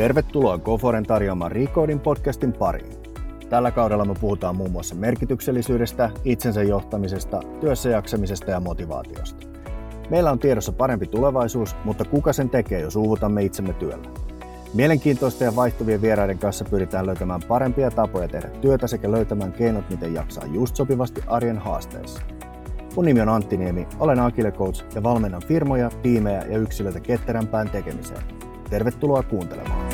Tervetuloa Goforen tarjoamaan Recording podcastin pariin. Tällä kaudella me puhutaan muun muassa merkityksellisyydestä, itsensä johtamisesta, työssä jaksamisesta ja motivaatiosta. Meillä on tiedossa parempi tulevaisuus, mutta kuka sen tekee, jos uuvutamme itsemme työllä? Mielenkiintoisten ja vaihtuvien vieraiden kanssa pyritään löytämään parempia tapoja tehdä työtä sekä löytämään keinot, miten jaksaa just sopivasti arjen haasteissa. Mun nimi on Antti Niemi, olen Agile Coach ja valmennan firmoja, tiimejä ja yksilöitä ketterämpään tekemiseen. Tervetuloa kuuntelemaan.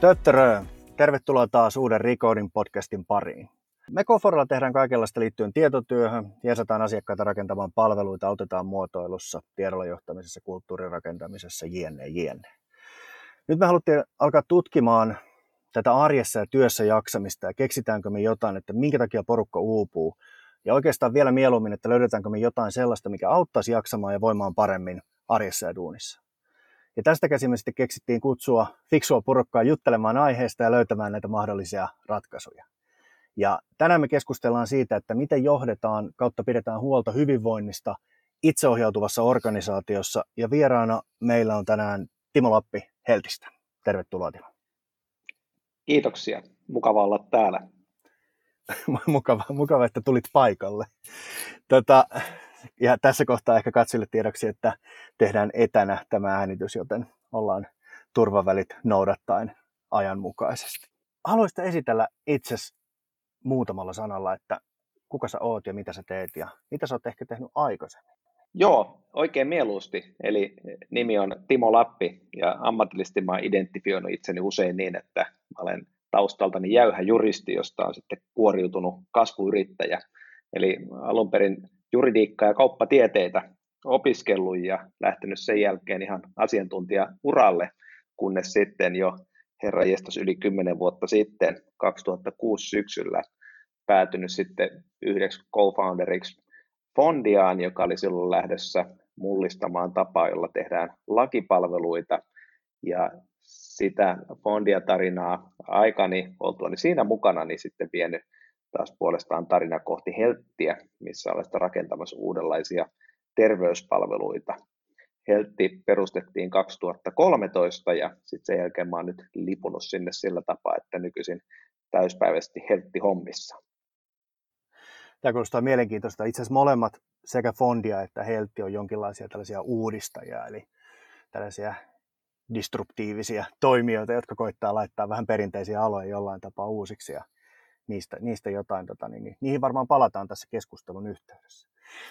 Töttörö, tervetuloa taas uuden Recording podcastin pariin. Me Koforilla tehdään kaikenlaista liittyen tietotyöhön, jeesataan asiakkaita rakentamaan palveluita, autetaan muotoilussa, tiedolla johtamisessa, kulttuurin rakentamisessa, jne, jne. Nyt me haluttiin alkaa tutkimaan tätä arjessa ja työssä jaksamista ja keksitäänkö me jotain, että minkä takia porukka uupuu. Ja oikeastaan vielä mieluummin, että löydetäänkö me jotain sellaista, mikä auttaisi jaksamaan ja voimaan paremmin arjessa ja duunissa. Ja tästä käsin me sitten keksittiin kutsua fiksua porukkaa juttelemaan aiheesta ja löytämään näitä mahdollisia ratkaisuja. Ja tänään me keskustellaan siitä, että miten johdetaan kautta pidetään huolta hyvinvoinnista itseohjautuvassa organisaatiossa. Ja vieraana meillä on tänään Timo Lappi Heltistä. Tervetuloa Timo. Kiitoksia. Mukava olla täällä. mukava, mukava, että tulit paikalle. Tota, ja tässä kohtaa ehkä katsille tiedoksi, että tehdään etänä tämä äänitys, joten ollaan turvavälit noudattaen ajanmukaisesti. Haluaisit esitellä itsesi muutamalla sanalla, että kuka sä oot ja mitä sä teet ja mitä sä oot ehkä tehnyt aikaisemmin? Joo, oikein mieluusti. Eli nimi on Timo Lappi ja ammatillisesti mä identifioinut itseni usein niin, että mä olen taustaltani jäyhä juristi, josta on sitten kuoriutunut kasvuyrittäjä. Eli alun perin juridiikkaa ja kauppatieteitä opiskellut ja lähtenyt sen jälkeen ihan asiantuntija-uralle, kunnes sitten jo herra jestas yli 10 vuotta sitten, 2006 syksyllä, päätynyt sitten yhdeksi co-founderiksi Fondiaan, joka oli silloin lähdössä mullistamaan tapaa, jolla tehdään lakipalveluita. Ja sitä Fondia-tarinaa aikani oltuani siinä mukana, niin sitten vienyt taas puolestaan tarina kohti Helttiä, missä olen rakentamassa uudenlaisia terveyspalveluita. Heltti perustettiin 2013 ja sitten sen jälkeen mä oon nyt lipunut sinne sillä tapaa, että nykyisin täyspäiväisesti Heltti hommissa. Tämä kuulostaa mielenkiintoista. Itse asiassa molemmat, sekä Fondia että Heltti, on jonkinlaisia tällaisia uudistajia, eli tällaisia disruptiivisia toimijoita, jotka koittaa laittaa vähän perinteisiä aloja jollain tapaa uusiksi ja niistä, niistä jotain, tota, niin, niin, niihin varmaan palataan tässä keskustelun yhteydessä.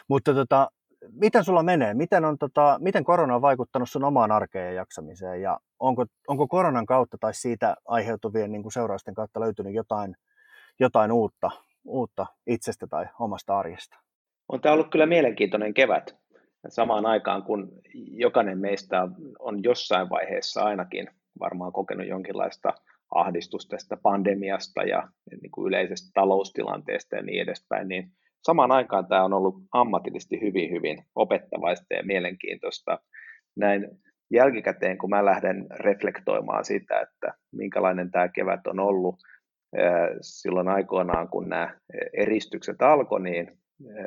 Mutta tota, miten sulla menee? Miten, on, tota, miten korona on vaikuttanut sun omaan arkeen ja jaksamiseen ja onko, onko koronan kautta tai siitä aiheutuvien niin kuin seurausten kautta löytynyt jotain, jotain uutta, uutta itsestä tai omasta arjesta? On tämä ollut kyllä mielenkiintoinen kevät. Samaan aikaan, kun jokainen meistä on jossain vaiheessa ainakin varmaan kokenut jonkinlaista ahdistusta tästä pandemiasta ja niin kuin yleisestä taloustilanteesta ja niin edespäin, niin samaan aikaan tämä on ollut ammatillisesti hyvin, hyvin opettavaista ja mielenkiintoista. Näin jälkikäteen, kun mä lähden reflektoimaan sitä, että minkälainen tämä kevät on ollut, silloin aikoinaan, kun nämä eristykset alkoi, niin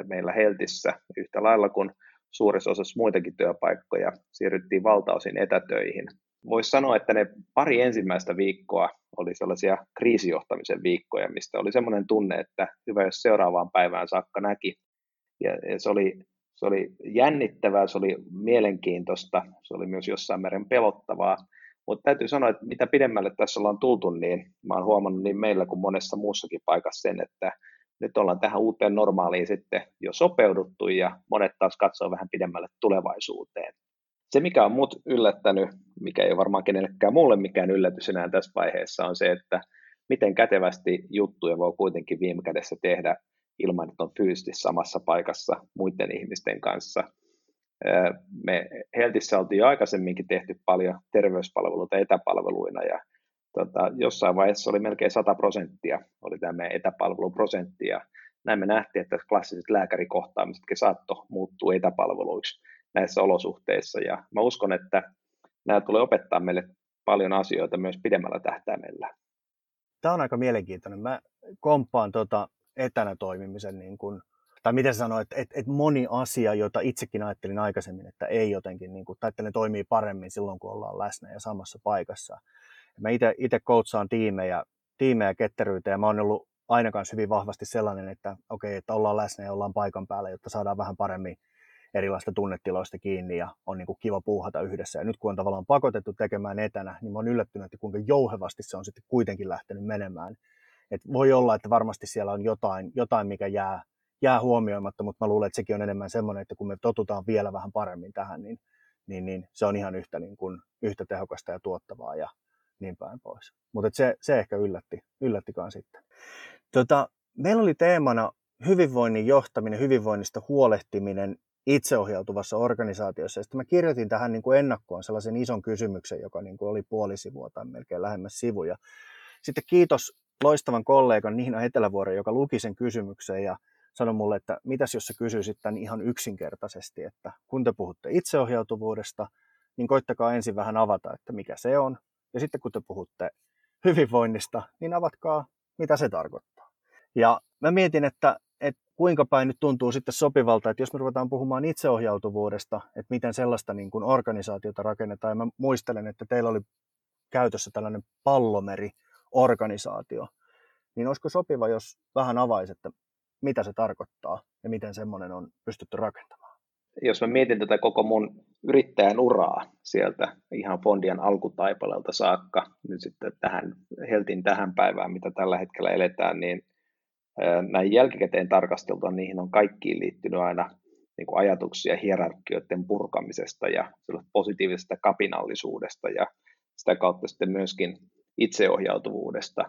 meillä Heltissä yhtä lailla kuin suurissa osassa muitakin työpaikkoja siirryttiin valtaosin etätöihin. Voisi sanoa, että ne pari ensimmäistä viikkoa oli sellaisia kriisijohtamisen viikkoja, mistä oli semmoinen tunne, että hyvä jos seuraavaan päivään saakka näki. Ja, se, oli, se oli jännittävää, se oli mielenkiintoista, se oli myös jossain meren pelottavaa, mutta täytyy sanoa, että mitä pidemmälle tässä ollaan tultu, niin mä oon huomannut niin meillä kuin monessa muussakin paikassa sen, että nyt ollaan tähän uuteen normaaliin sitten jo sopeuduttu ja monet taas katsoo vähän pidemmälle tulevaisuuteen. Se, mikä on mut yllättänyt, mikä ei ole varmaan kenellekään mulle mikään yllätys enää tässä vaiheessa, on se, että miten kätevästi juttuja voi kuitenkin viime kädessä tehdä ilman, että on fyysisesti samassa paikassa muiden ihmisten kanssa. Me Heltissä oltiin aikaisemminkin tehty paljon terveyspalveluita etäpalveluina ja tota, jossain vaiheessa oli melkein 100 prosenttia, oli tämä meidän etäpalveluprosentti, ja näin me nähtiin, että klassiset lääkärikohtaamisetkin saattoi muuttua etäpalveluiksi näissä olosuhteissa, ja mä uskon, että nämä tulee opettaa meille paljon asioita myös pidemmällä tähtäimellä. Tämä on aika mielenkiintoinen. Mä komppaan tuota etänä toimimisen niin kuin, tai miten sanoa, että, että, että moni asia, jota itsekin ajattelin aikaisemmin, että ei jotenkin, niin kuin, tai että ne toimii paremmin silloin, kun ollaan läsnä ja samassa paikassa. Mä itse coachaan tiimejä, tiimejä ketteryyteen ja mä oon ollut aina kanssa hyvin vahvasti sellainen, että okei, okay, että ollaan läsnä ja ollaan paikan päällä, jotta saadaan vähän paremmin erilaista tunnetiloista kiinni ja on niin kuin kiva puuhata yhdessä. Ja nyt kun on tavallaan pakotettu tekemään etänä, niin mä oon yllättynyt, että kuinka jouhevasti se on sitten kuitenkin lähtenyt menemään. Et voi olla, että varmasti siellä on jotain, jotain mikä jää, jää huomioimatta, mutta mä luulen, että sekin on enemmän semmoinen, että kun me totutaan vielä vähän paremmin tähän, niin, niin, niin se on ihan yhtä, niin kuin, yhtä tehokasta ja tuottavaa ja niin päin pois. Mutta se, se ehkä yllätti, yllättikaan sitten. Tota, meillä oli teemana hyvinvoinnin johtaminen, hyvinvoinnista huolehtiminen itseohjautuvassa organisaatiossa. Sitten mä kirjoitin tähän niin kuin ennakkoon sellaisen ison kysymyksen, joka niin kuin oli puoli sivua tai melkein lähemmäs sivuja. Sitten kiitos loistavan kollegan Niina Etelävuoren, joka luki sen kysymyksen ja sanoi mulle, että mitäs jos sä kysyisit tämän ihan yksinkertaisesti, että kun te puhutte itseohjautuvuudesta, niin koittakaa ensin vähän avata, että mikä se on. Ja sitten kun te puhutte hyvinvoinnista, niin avatkaa, mitä se tarkoittaa. Ja mä mietin, että, että kuinka päin nyt tuntuu sitten sopivalta, että jos me ruvetaan puhumaan itseohjautuvuudesta, että miten sellaista niin kuin organisaatiota rakennetaan. Ja mä muistelen, että teillä oli käytössä tällainen pallomeri-organisaatio. Niin olisiko sopiva, jos vähän avaisi, että mitä se tarkoittaa ja miten semmoinen on pystytty rakentamaan? Jos mä mietin tätä koko mun yrittäjän uraa sieltä ihan Fondian alkutaipaleelta saakka, nyt sitten tähän Heltin tähän päivään, mitä tällä hetkellä eletään, niin näin jälkikäteen tarkasteltua niihin on kaikkiin liittynyt aina niin kuin ajatuksia hierarkioiden purkamisesta ja positiivisesta kapinallisuudesta ja sitä kautta sitten myöskin itseohjautuvuudesta.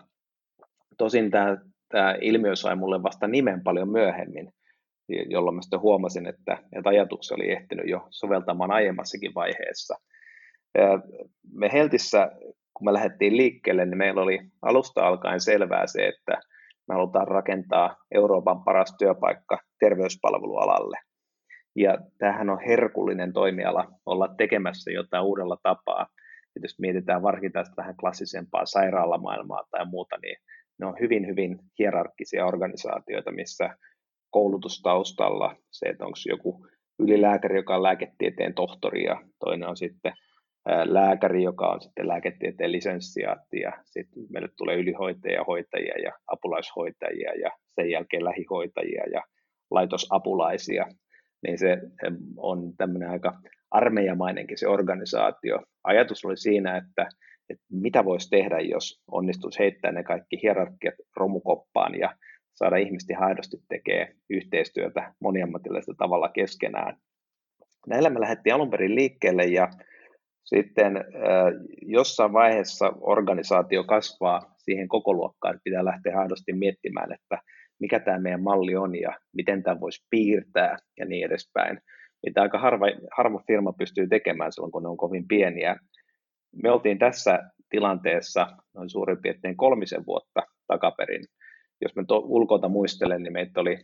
Tosin tämä, tämä ilmiö sai mulle vasta nimen paljon myöhemmin, jolloin mä sitten huomasin, että, että ajatuksia oli ehtinyt jo soveltamaan aiemmassakin vaiheessa. Me Heltissä, kun me lähdettiin liikkeelle, niin meillä oli alusta alkaen selvää se, että me halutaan rakentaa Euroopan paras työpaikka terveyspalvelualalle. Ja tämähän on herkullinen toimiala olla tekemässä jotain uudella tapaa. Et jos mietitään varsinkin tästä vähän klassisempaa sairaalamaailmaa tai muuta, niin ne on hyvin, hyvin hierarkkisia organisaatioita, missä koulutustaustalla se, että onko joku ylilääkäri, joka on lääketieteen tohtori ja toinen on sitten lääkäri, joka on sitten lääketieteen lisenssiaatti ja sitten meille tulee ylihoitajia, hoitajia ja apulaishoitajia ja sen jälkeen lähihoitajia ja laitosapulaisia, niin se on tämmöinen aika armeijamainenkin se organisaatio. Ajatus oli siinä, että, että mitä voisi tehdä, jos onnistuisi heittää ne kaikki hierarkiat romukoppaan ja saada ihmistä haidosti tekee yhteistyötä moniammatillisella tavalla keskenään. Näillä me lähdettiin alun perin liikkeelle ja sitten jossain vaiheessa organisaatio kasvaa siihen koko luokkaan, että pitää lähteä aidosti miettimään, että mikä tämä meidän malli on ja miten tämä voisi piirtää ja niin edespäin. Mitä aika harva, harva firma pystyy tekemään silloin, kun ne on kovin pieniä. Me oltiin tässä tilanteessa noin suurin piirtein kolmisen vuotta takaperin. Jos me ulkoilta muistelen, niin meitä oli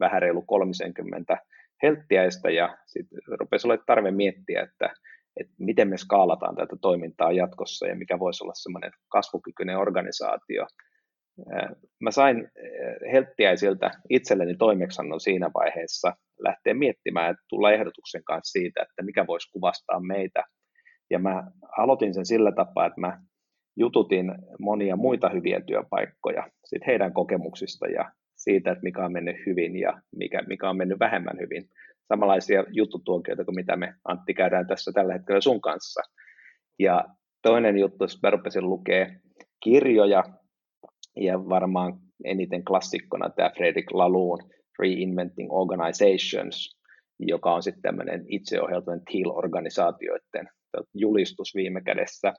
vähän reilu 30 helttiäistä ja sitten rupesi olla tarve miettiä, että että miten me skaalataan tätä toimintaa jatkossa ja mikä voisi olla semmoinen kasvukykyinen organisaatio. Mä sain helttiäisiltä itselleni toimeksiannon siinä vaiheessa lähteä miettimään, että tulla ehdotuksen kanssa siitä, että mikä voisi kuvastaa meitä. Ja mä aloitin sen sillä tapaa, että mä jututin monia muita hyviä työpaikkoja sit heidän kokemuksista ja siitä, että mikä on mennyt hyvin ja mikä, mikä on mennyt vähemmän hyvin samanlaisia juttutuokioita kuin mitä me Antti käydään tässä tällä hetkellä sun kanssa. Ja toinen juttu, jos mä rupesin lukea kirjoja, ja varmaan eniten klassikkona tämä Fredrik Laloon Reinventing Organizations, joka on sitten tämmöinen itseohjautuvan TEAL-organisaatioiden julistus viime kädessä.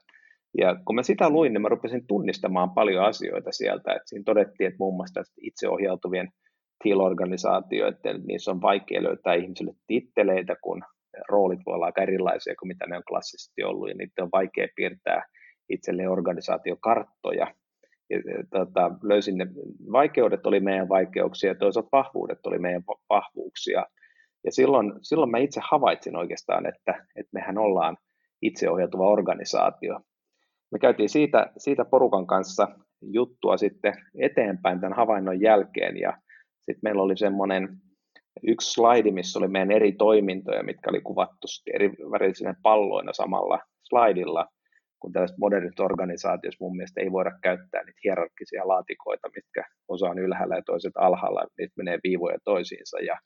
Ja kun mä sitä luin, niin mä rupesin tunnistamaan paljon asioita sieltä, että siinä todettiin, että muun muassa itseohjautuvien TIL-organisaatioiden, niissä on vaikea löytää ihmisille titteleitä, kun roolit voi olla aika erilaisia kuin mitä ne on klassisesti ollut, ja niitä on vaikea piirtää itselleen organisaatiokarttoja. Ja, tota, löysin ne vaikeudet oli meidän vaikeuksia, ja toisaalta vahvuudet oli meidän vahvuuksia. Ja silloin, silloin mä itse havaitsin oikeastaan, että, että mehän ollaan itseohjautuva organisaatio. Me käytiin siitä, siitä porukan kanssa juttua sitten eteenpäin tämän havainnon jälkeen, ja sitten meillä oli semmoinen yksi slaidi, missä oli meidän eri toimintoja, mitkä oli kuvattu eri värisinä palloina samalla slaidilla, kun tällaiset modernit organisaatioissa mun mielestä ei voida käyttää niitä hierarkkisia laatikoita, mitkä osa on ylhäällä ja toiset alhaalla, niitä menee viivoja toisiinsa. Ja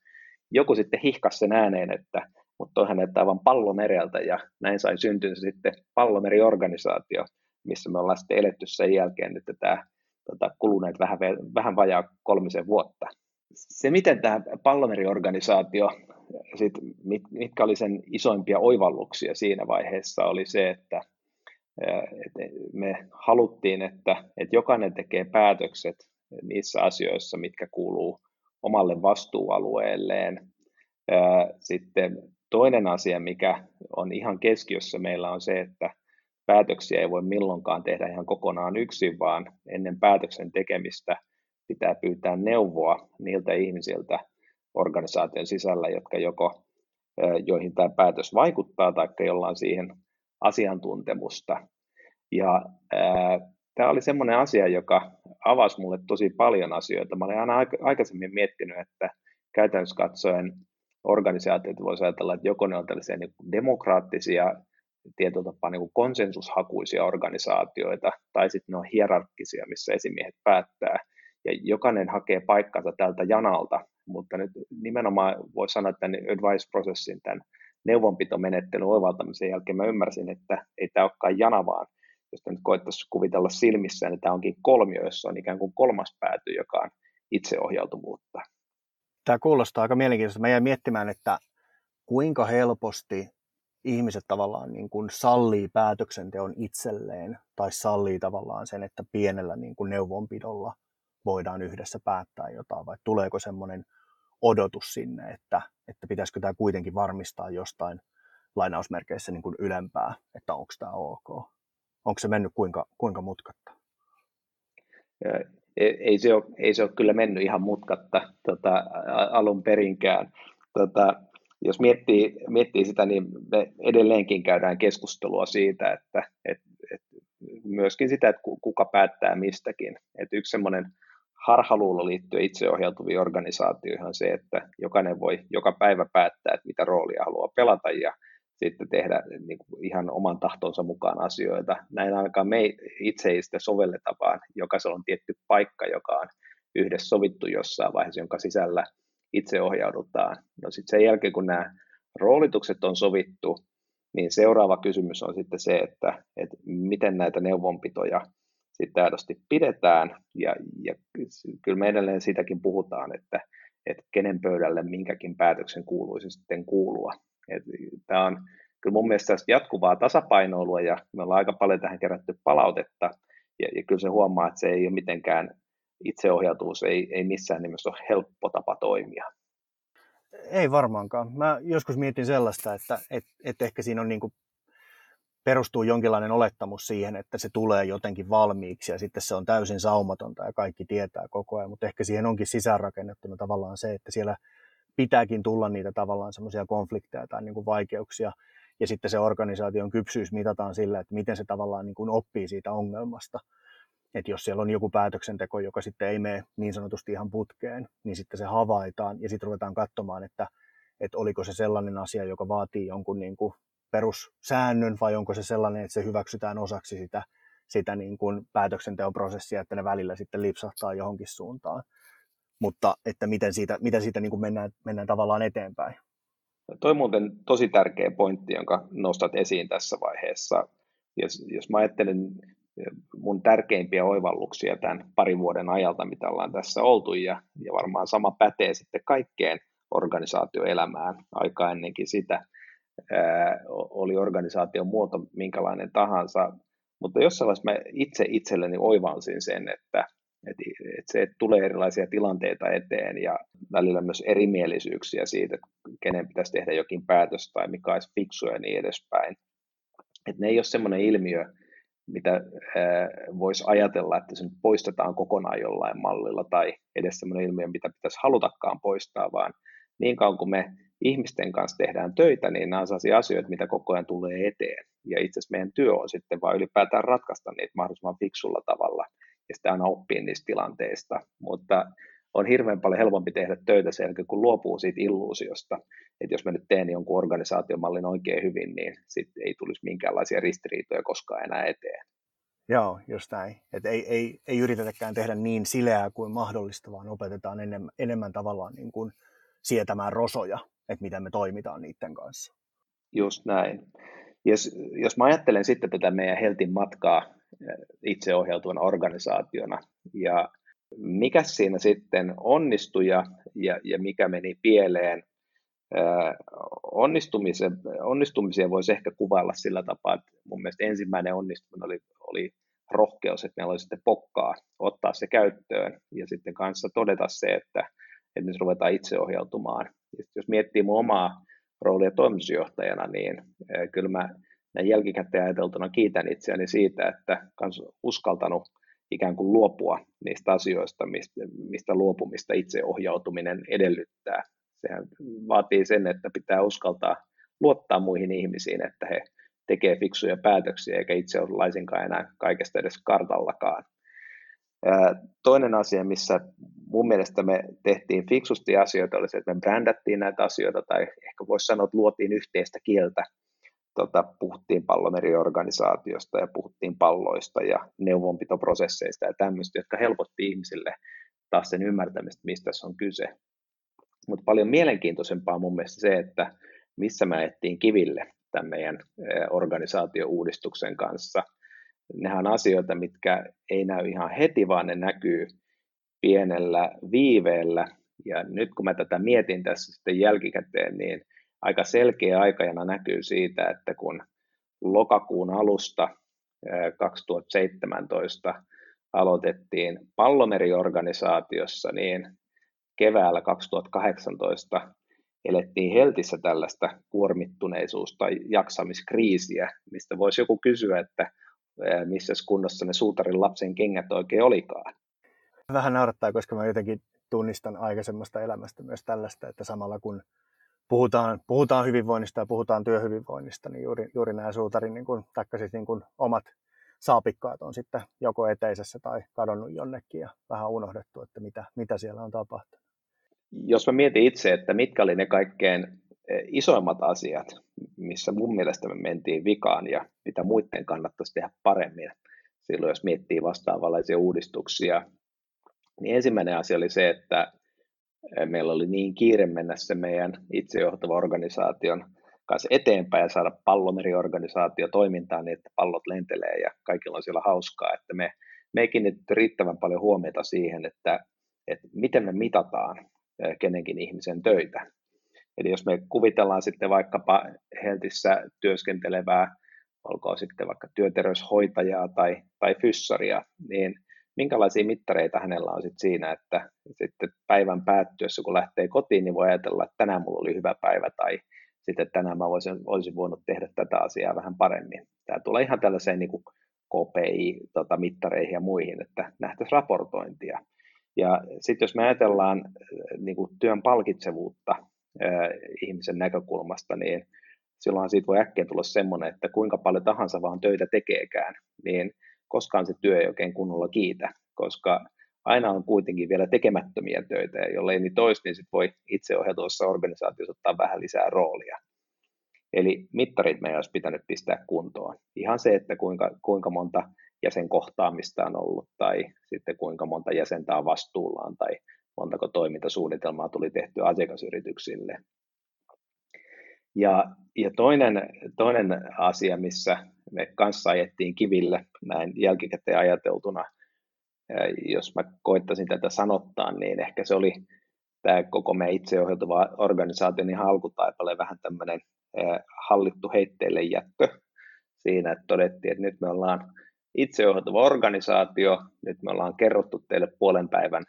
joku sitten hihkas sen ääneen, että mutta toihan näyttää aivan pallomereltä, ja näin sai syntyä sitten pallomeriorganisaatio, missä me ollaan sitten eletty sen jälkeen nyt tämä tota, kuluneet vähän, vähän vajaa kolmisen vuotta. Se, miten tämä pallomeriorganisaatio, sit, mit, mitkä oli sen isoimpia oivalluksia siinä vaiheessa, oli se, että et me haluttiin, että, että jokainen tekee päätökset niissä asioissa, mitkä kuuluu omalle vastuualueelleen. Sitten toinen asia, mikä on ihan keskiössä meillä on se, että päätöksiä ei voi milloinkaan tehdä ihan kokonaan yksin, vaan ennen päätöksen tekemistä pitää pyytää neuvoa niiltä ihmisiltä organisaation sisällä, jotka joko joihin tämä päätös vaikuttaa tai jolla on siihen asiantuntemusta. Ja ää, tämä oli semmoinen asia, joka avasi mulle tosi paljon asioita. Mä olen aina aikaisemmin miettinyt, että käytännössä katsoen organisaatiot voisi ajatella, että joko ne on tällaisia niin demokraattisia, tietyllä tapaa niin konsensushakuisia organisaatioita, tai sitten ne on hierarkkisia, missä esimiehet päättää, ja jokainen hakee paikkansa tältä janalta, mutta nyt nimenomaan voi sanoa, että tämän advice-prosessin, tämän neuvonpitomenettelyn oivaltamisen jälkeen mä ymmärsin, että ei tämä olekaan jana, vaan jos nyt koettaisiin kuvitella silmissä, niin tämä onkin kolmio, jossa on ikään kuin kolmas pääty, joka on itseohjautuvuutta. Tämä kuulostaa aika mielenkiintoista. Mä jäin miettimään, että kuinka helposti ihmiset tavallaan niin kuin sallii päätöksenteon itselleen tai sallii tavallaan sen, että pienellä niin kuin neuvonpidolla voidaan yhdessä päättää jotain vai tuleeko semmoinen odotus sinne, että, että pitäisikö tämä kuitenkin varmistaa jostain lainausmerkeissä niin kuin ylempää, että onko tämä ok. Onko se mennyt kuinka, kuinka mutkatta? Ei se, ole, ei se ole kyllä mennyt ihan mutkatta tota, alun perinkään. Tota, jos miettii, miettii sitä, niin me edelleenkin käydään keskustelua siitä, että, että, että myöskin sitä, että kuka päättää mistäkin. Että yksi semmoinen harhaluulo liittyen itseohjautuviin organisaatioihin on se, että jokainen voi joka päivä päättää, että mitä roolia haluaa pelata ja sitten tehdä niin kuin ihan oman tahtonsa mukaan asioita. Näin ainakaan me itse ei sitä sovelleta, vaan jokaisella on tietty paikka, joka on yhdessä sovittu jossain vaiheessa, jonka sisällä itse ohjaudutaan. No sitten sen jälkeen, kun nämä roolitukset on sovittu, niin seuraava kysymys on sitten se, että, että miten näitä neuvonpitoja sitten aidosti pidetään, ja, ja kyllä me edelleen siitäkin puhutaan, että, että kenen pöydälle minkäkin päätöksen kuuluisi sitten kuulua. Tämä on kyllä mun mielestä jatkuvaa tasapainoilua, ja me ollaan aika paljon tähän kerätty palautetta, ja, ja kyllä se huomaa, että se ei ole mitenkään itseohjautuvuus, ei, ei missään nimessä ole helppo tapa toimia. Ei varmaankaan. Mä joskus mietin sellaista, että et, et ehkä siinä on niin kuin perustuu jonkinlainen olettamus siihen, että se tulee jotenkin valmiiksi ja sitten se on täysin saumatonta ja kaikki tietää koko ajan, mutta ehkä siihen onkin sisäänrakennettuna tavallaan se, että siellä pitääkin tulla niitä tavallaan semmoisia konflikteja tai niin kuin vaikeuksia ja sitten se organisaation kypsyys mitataan sillä, että miten se tavallaan niin kuin oppii siitä ongelmasta. Että jos siellä on joku päätöksenteko, joka sitten ei mene niin sanotusti ihan putkeen, niin sitten se havaitaan ja sitten ruvetaan katsomaan, että, että oliko se sellainen asia, joka vaatii jonkun niin kuin perussäännön vai onko se sellainen, että se hyväksytään osaksi sitä, sitä niin kuin päätöksenteon prosessia, että ne välillä sitten lipsahtaa johonkin suuntaan. Mutta että miten siitä, miten siitä niin kuin mennään, mennään tavallaan eteenpäin. Toi muuten tosi tärkeä pointti, jonka nostat esiin tässä vaiheessa. Jos, jos mä ajattelen mun tärkeimpiä oivalluksia tämän parin vuoden ajalta, mitä ollaan tässä oltu, ja, ja varmaan sama pätee sitten kaikkeen organisaatioelämään aika ennenkin sitä, oli organisaation muoto minkälainen tahansa, mutta jossain vaiheessa mä itse itselleni oivalsin sen, että, että, että se että tulee erilaisia tilanteita eteen ja välillä myös erimielisyyksiä siitä, että kenen pitäisi tehdä jokin päätös tai mikä olisi fiksua ja niin edespäin. Että ne ei ole semmoinen ilmiö, mitä voisi ajatella, että se nyt poistetaan kokonaan jollain mallilla tai edes semmoinen ilmiö, mitä pitäisi halutakaan poistaa, vaan niin kauan kuin me ihmisten kanssa tehdään töitä, niin nämä on sellaisia asioita, mitä koko ajan tulee eteen. Ja itse asiassa meidän työ on sitten vain ylipäätään ratkaista niitä mahdollisimman fiksulla tavalla ja sitten aina oppia niistä tilanteista. Mutta on hirveän paljon helpompi tehdä töitä sen jälkeen, kun luopuu siitä illuusiosta, että jos mä nyt teen jonkun organisaatiomallin oikein hyvin, niin sitten ei tulisi minkäänlaisia ristiriitoja koskaan enää eteen. Joo, just näin. Et ei, ei, ei yritetäkään tehdä niin sileää kuin mahdollista, vaan opetetaan enemmän, enemmän tavallaan niin kuin sietämään rosoja, että miten me toimitaan niiden kanssa. Just näin. Jos, jos mä ajattelen sitten tätä meidän Heltin matkaa itseohjautuvana organisaationa ja mikä siinä sitten onnistui ja, ja, ja mikä meni pieleen, onnistumisen, onnistumisia voisi ehkä kuvailla sillä tapaa, että mun mielestä ensimmäinen onnistuminen oli, oli rohkeus, että meillä oli sitten pokkaa ottaa se käyttöön ja sitten kanssa todeta se, että, että nyt ruvetaan itseohjautumaan. Ja jos miettii mun omaa roolia toimitusjohtajana, niin kyllä mä näin jälkikäteen ajateltuna kiitän itseäni siitä, että kans uskaltanut ikään kuin luopua niistä asioista, mistä, mistä luopumista itseohjautuminen edellyttää. Sehän vaatii sen, että pitää uskaltaa luottaa muihin ihmisiin, että he tekee fiksuja päätöksiä eikä itse ole laisinkaan enää kaikesta edes kartallakaan. Toinen asia, missä mun mielestä me tehtiin fiksusti asioita, oli se, että me brändättiin näitä asioita, tai ehkä voisi sanoa, että luotiin yhteistä kieltä. Tota, puhuttiin pallomeriorganisaatiosta ja puhuttiin palloista ja neuvonpitoprosesseista ja tämmöistä, jotka helpotti ihmisille taas sen ymmärtämistä, mistä tässä on kyse. Mutta paljon mielenkiintoisempaa mun mielestä se, että missä me ettiin kiville tämän meidän organisaatiouudistuksen kanssa. Nehän on asioita, mitkä ei näy ihan heti, vaan ne näkyy pienellä viiveellä. Ja nyt kun mä tätä mietin tässä sitten jälkikäteen, niin aika selkeä aikajana näkyy siitä, että kun lokakuun alusta 2017 aloitettiin pallomeriorganisaatiossa, niin keväällä 2018 elettiin Heltissä tällaista kuormittuneisuus- tai jaksamiskriisiä, mistä voisi joku kysyä, että missä kunnossa ne suutarin lapsen kengät oikein olikaan. Vähän naurattaa, koska mä jotenkin tunnistan aikaisemmasta elämästä myös tällaista, että samalla kun puhutaan, puhutaan hyvinvoinnista ja puhutaan työhyvinvoinnista, niin juuri, juuri nämä suutarin niin kuin, siis niin kuin omat saapikkaat on sitten joko eteisessä tai kadonnut jonnekin ja vähän unohdettu, että mitä, mitä siellä on tapahtunut. Jos mä mietin itse, että mitkä oli ne kaikkein e, isoimmat asiat, missä mun mielestä me mentiin vikaan ja mitä muiden kannattaisi tehdä paremmin, silloin jos miettii vastaavanlaisia uudistuksia, niin ensimmäinen asia oli se, että meillä oli niin kiire mennä se meidän itsejohtava organisaation kanssa eteenpäin ja saada pallomeriorganisaatio toimintaan niin, että pallot lentelee ja kaikilla on siellä hauskaa, että me, me ei kiinnitetty riittävän paljon huomiota siihen, että, että miten me mitataan kenenkin ihmisen töitä. Eli jos me kuvitellaan sitten vaikkapa Heltissä työskentelevää, olkoon sitten vaikka työterveyshoitajaa tai, tai fyssaria, niin minkälaisia mittareita hänellä on sitten siinä, että sitten päivän päättyessä, kun lähtee kotiin, niin voi ajatella, että tänään mulla oli hyvä päivä tai sitten tänään mä voisin, olisin voinut tehdä tätä asiaa vähän paremmin. Tämä tulee ihan tällaiseen niin KPI-mittareihin tota, ja muihin, että nähtäisiin raportointia. Ja sitten jos me ajatellaan äh, niin kuin työn palkitsevuutta äh, ihmisen näkökulmasta, niin silloin siitä voi äkkiä tulla semmoinen, että kuinka paljon tahansa vaan töitä tekeekään, niin koskaan se työ ei oikein kunnolla kiitä, koska aina on kuitenkin vielä tekemättömiä töitä, ja jollei niin toista, niin sit voi itseohjautuvassa organisaatiossa ottaa vähän lisää roolia. Eli mittarit meidän olisi pitänyt pistää kuntoon. Ihan se, että kuinka, kuinka monta jäsen kohtaamista on ollut tai sitten kuinka monta jäsentä on vastuullaan tai montako toimintasuunnitelmaa tuli tehty asiakasyrityksille. Ja, ja toinen, toinen asia, missä me kanssa ajettiin kiville näin jälkikäteen ajateltuna, jos mä koittaisin tätä sanottaa, niin ehkä se oli tämä koko meidän itseohjautuva organisaatio niin alkutaipale vähän tämmöinen hallittu heitteille jättö siinä, että todettiin, että nyt me ollaan itseohjautuva organisaatio. Nyt me ollaan kerrottu teille puolen päivän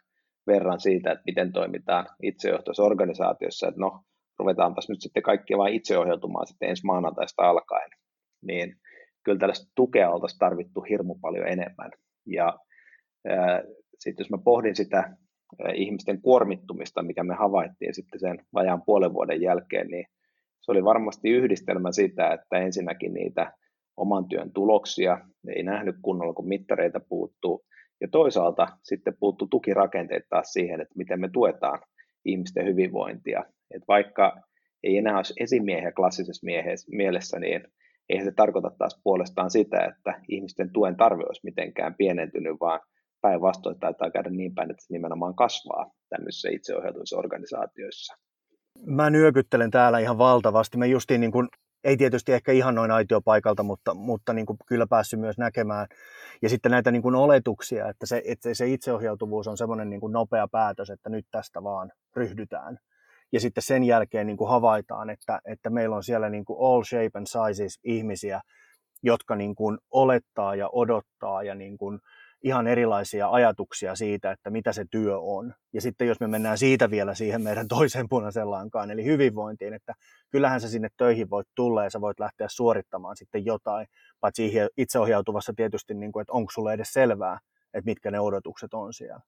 verran siitä, että miten toimitaan itseohjautuvassa organisaatiossa, että no, ruvetaanpas nyt sitten kaikki vain itseohjautumaan sitten ensi maanantaista alkaen. Niin kyllä tällaista tukea oltaisiin tarvittu hirmu paljon enemmän. Ja sitten jos mä pohdin sitä ihmisten kuormittumista, mikä me havaittiin sitten sen vajaan puolen vuoden jälkeen, niin se oli varmasti yhdistelmä sitä, että ensinnäkin niitä oman työn tuloksia, ei nähnyt kunnolla, kun mittareita puuttuu, Ja toisaalta sitten puuttuu tukirakenteet taas siihen, että miten me tuetaan ihmisten hyvinvointia. Et vaikka ei enää olisi esimiehiä klassisessa mielessä, niin eihän se tarkoita taas puolestaan sitä, että ihmisten tuen tarve olisi mitenkään pienentynyt, vaan päinvastoin taitaa käydä niin päin, että se nimenomaan kasvaa tämmöisissä itseohjautuvissa organisaatioissa. Mä nyökyttelen täällä ihan valtavasti. Me justiin niin kuin, ei tietysti ehkä ihan noin aitiopaikalta, mutta, mutta niin kuin kyllä päässyt myös näkemään. Ja sitten näitä niin kuin oletuksia, että se, että se itseohjautuvuus on semmoinen niin kuin nopea päätös, että nyt tästä vaan ryhdytään. Ja sitten sen jälkeen niin kuin havaitaan, että, että meillä on siellä niin kuin all shape and sizes ihmisiä, jotka niin kuin olettaa ja odottaa ja niin kuin, ihan erilaisia ajatuksia siitä, että mitä se työ on. Ja sitten jos me mennään siitä vielä siihen meidän toiseen punaiseen lankaan, eli hyvinvointiin, että kyllähän sä sinne töihin voit tulla ja sä voit lähteä suorittamaan sitten jotain, paitsi itseohjautuvassa tietysti, niin kuin, että onko sulle edes selvää, että mitkä ne odotukset on siellä.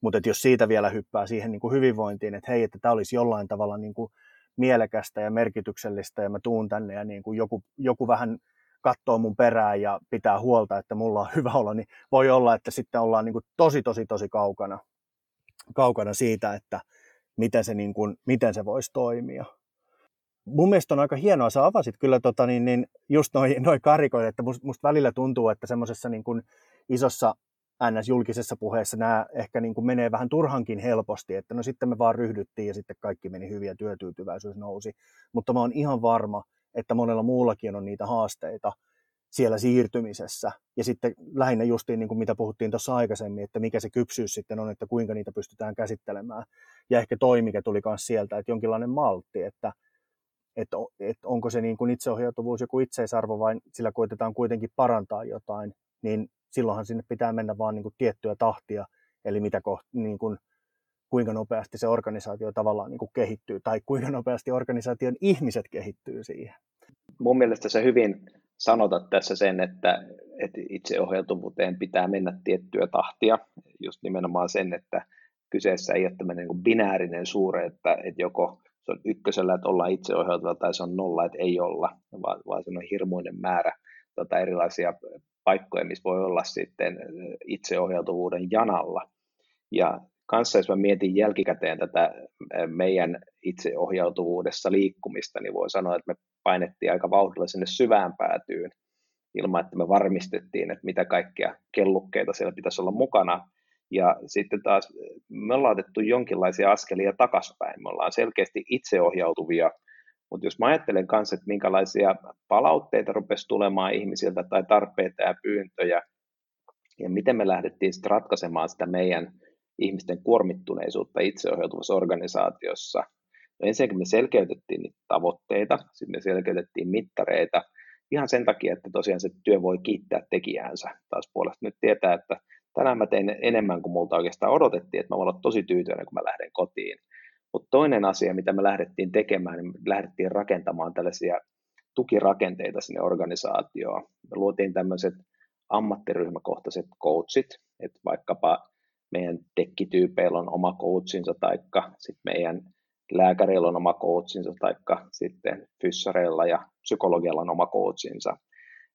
Mutta jos siitä vielä hyppää siihen niin kuin hyvinvointiin, että hei, että tämä olisi jollain tavalla niin kuin mielekästä ja merkityksellistä ja mä tuun tänne ja niin kuin joku, joku vähän katsoo mun perään ja pitää huolta, että mulla on hyvä olla, niin voi olla, että sitten ollaan niin kuin tosi, tosi, tosi kaukana, kaukana siitä, että miten se, niin kuin, miten se voisi toimia. Mun mielestä on aika hienoa, sä avasit kyllä tota, niin, niin just noin noi karikoita, että musta must välillä tuntuu, että semmoisessa niin kuin isossa NS-julkisessa puheessa nämä ehkä niin kuin menee vähän turhankin helposti, että no sitten me vaan ryhdyttiin ja sitten kaikki meni hyvin ja työtyytyväisyys nousi. Mutta mä oon ihan varma, että monella muullakin on niitä haasteita siellä siirtymisessä. Ja sitten lähinnä justiin niin kuin mitä puhuttiin tuossa aikaisemmin, että mikä se kypsyys sitten on, että kuinka niitä pystytään käsittelemään. Ja ehkä toi, mikä tuli myös sieltä, että jonkinlainen maltti, että, että, että onko se niin kuin itseohjautuvuus joku itseisarvo vai sillä koitetaan kuitenkin parantaa jotain, niin silloinhan sinne pitää mennä vaan niin kuin tiettyä tahtia, eli mitä koht, niin kuin, kuinka nopeasti se organisaatio tavallaan niin kuin kehittyy tai kuinka nopeasti organisaation ihmiset kehittyy siihen. Mun mielestä se hyvin sanotat tässä sen, että, että itseohjautuvuuteen pitää mennä tiettyä tahtia, just nimenomaan sen, että kyseessä ei ole tämmöinen niin binäärinen suure, että, että joko se on ykkösellä, että ollaan itseohjautuva tai se on nolla, että ei olla, vaan, vaan se on hirmuinen määrä tota erilaisia paikkoja, missä voi olla sitten itseohjautuvuuden janalla. Ja kanssa, jos mä mietin jälkikäteen tätä meidän itseohjautuvuudessa liikkumista, niin voi sanoa, että me painettiin aika vauhdilla sinne syvään päätyyn ilman, että me varmistettiin, että mitä kaikkia kellukkeita siellä pitäisi olla mukana. Ja sitten taas me ollaan otettu jonkinlaisia askelia takaspäin. Me ollaan selkeästi itseohjautuvia, mutta jos mä ajattelen kanssa, että minkälaisia palautteita rupesi tulemaan ihmisiltä tai tarpeita ja pyyntöjä, ja miten me lähdettiin sitten ratkaisemaan sitä meidän ihmisten kuormittuneisuutta itseohjautuvassa organisaatiossa. No ensinnäkin me selkeytettiin niitä tavoitteita, sitten me selkeytettiin mittareita, ihan sen takia, että tosiaan se työ voi kiittää tekijäänsä. Taas puolesta nyt tietää, että tänään mä tein enemmän kuin multa oikeastaan odotettiin, että mä voin olla tosi tyytyväinen, kun mä lähden kotiin. Mutta toinen asia, mitä me lähdettiin tekemään, niin me lähdettiin rakentamaan tällaisia tukirakenteita sinne organisaatioon. Me luotiin tämmöiset ammattiryhmäkohtaiset coachit, että vaikkapa meidän tekkityypeillä on oma coachinsa, taikka sitten meidän lääkäreillä on oma coachinsa, taikka sitten fyssareilla ja psykologialla on oma coachinsa.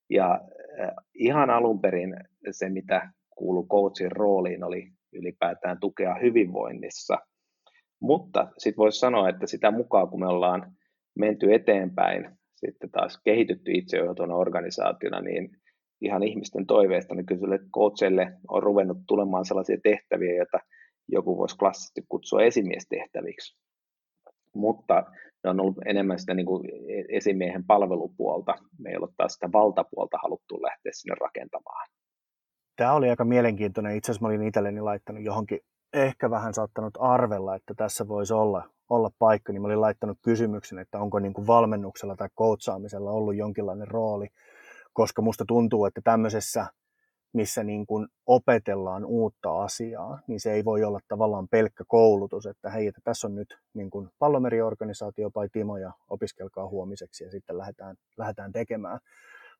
Ja äh, ihan alun perin se, mitä kuuluu coachin rooliin, oli ylipäätään tukea hyvinvoinnissa. Mutta sitten voisi sanoa, että sitä mukaan, kun me ollaan menty eteenpäin, sitten taas kehitytty itsejohtoina organisaationa, niin ihan ihmisten toiveista, niin kyllä coachille on ruvennut tulemaan sellaisia tehtäviä, joita joku voisi klassisesti kutsua esimiestehtäviksi. Mutta ne on ollut enemmän sitä niin kuin esimiehen palvelupuolta. Me ei ole taas sitä valtapuolta haluttu lähteä sinne rakentamaan. Tämä oli aika mielenkiintoinen. Itse asiassa mä olin itselleni laittanut johonkin, ehkä vähän saattanut arvella, että tässä voisi olla, olla paikka, niin mä olin laittanut kysymyksen, että onko niin kuin valmennuksella tai coachaamisella ollut jonkinlainen rooli koska musta tuntuu, että tämmöisessä, missä niin kuin opetellaan uutta asiaa, niin se ei voi olla tavallaan pelkkä koulutus, että hei, että tässä on nyt niin kuin pallomeriorganisaatio vai Timo ja opiskelkaa huomiseksi ja sitten lähdetään, lähdetään tekemään,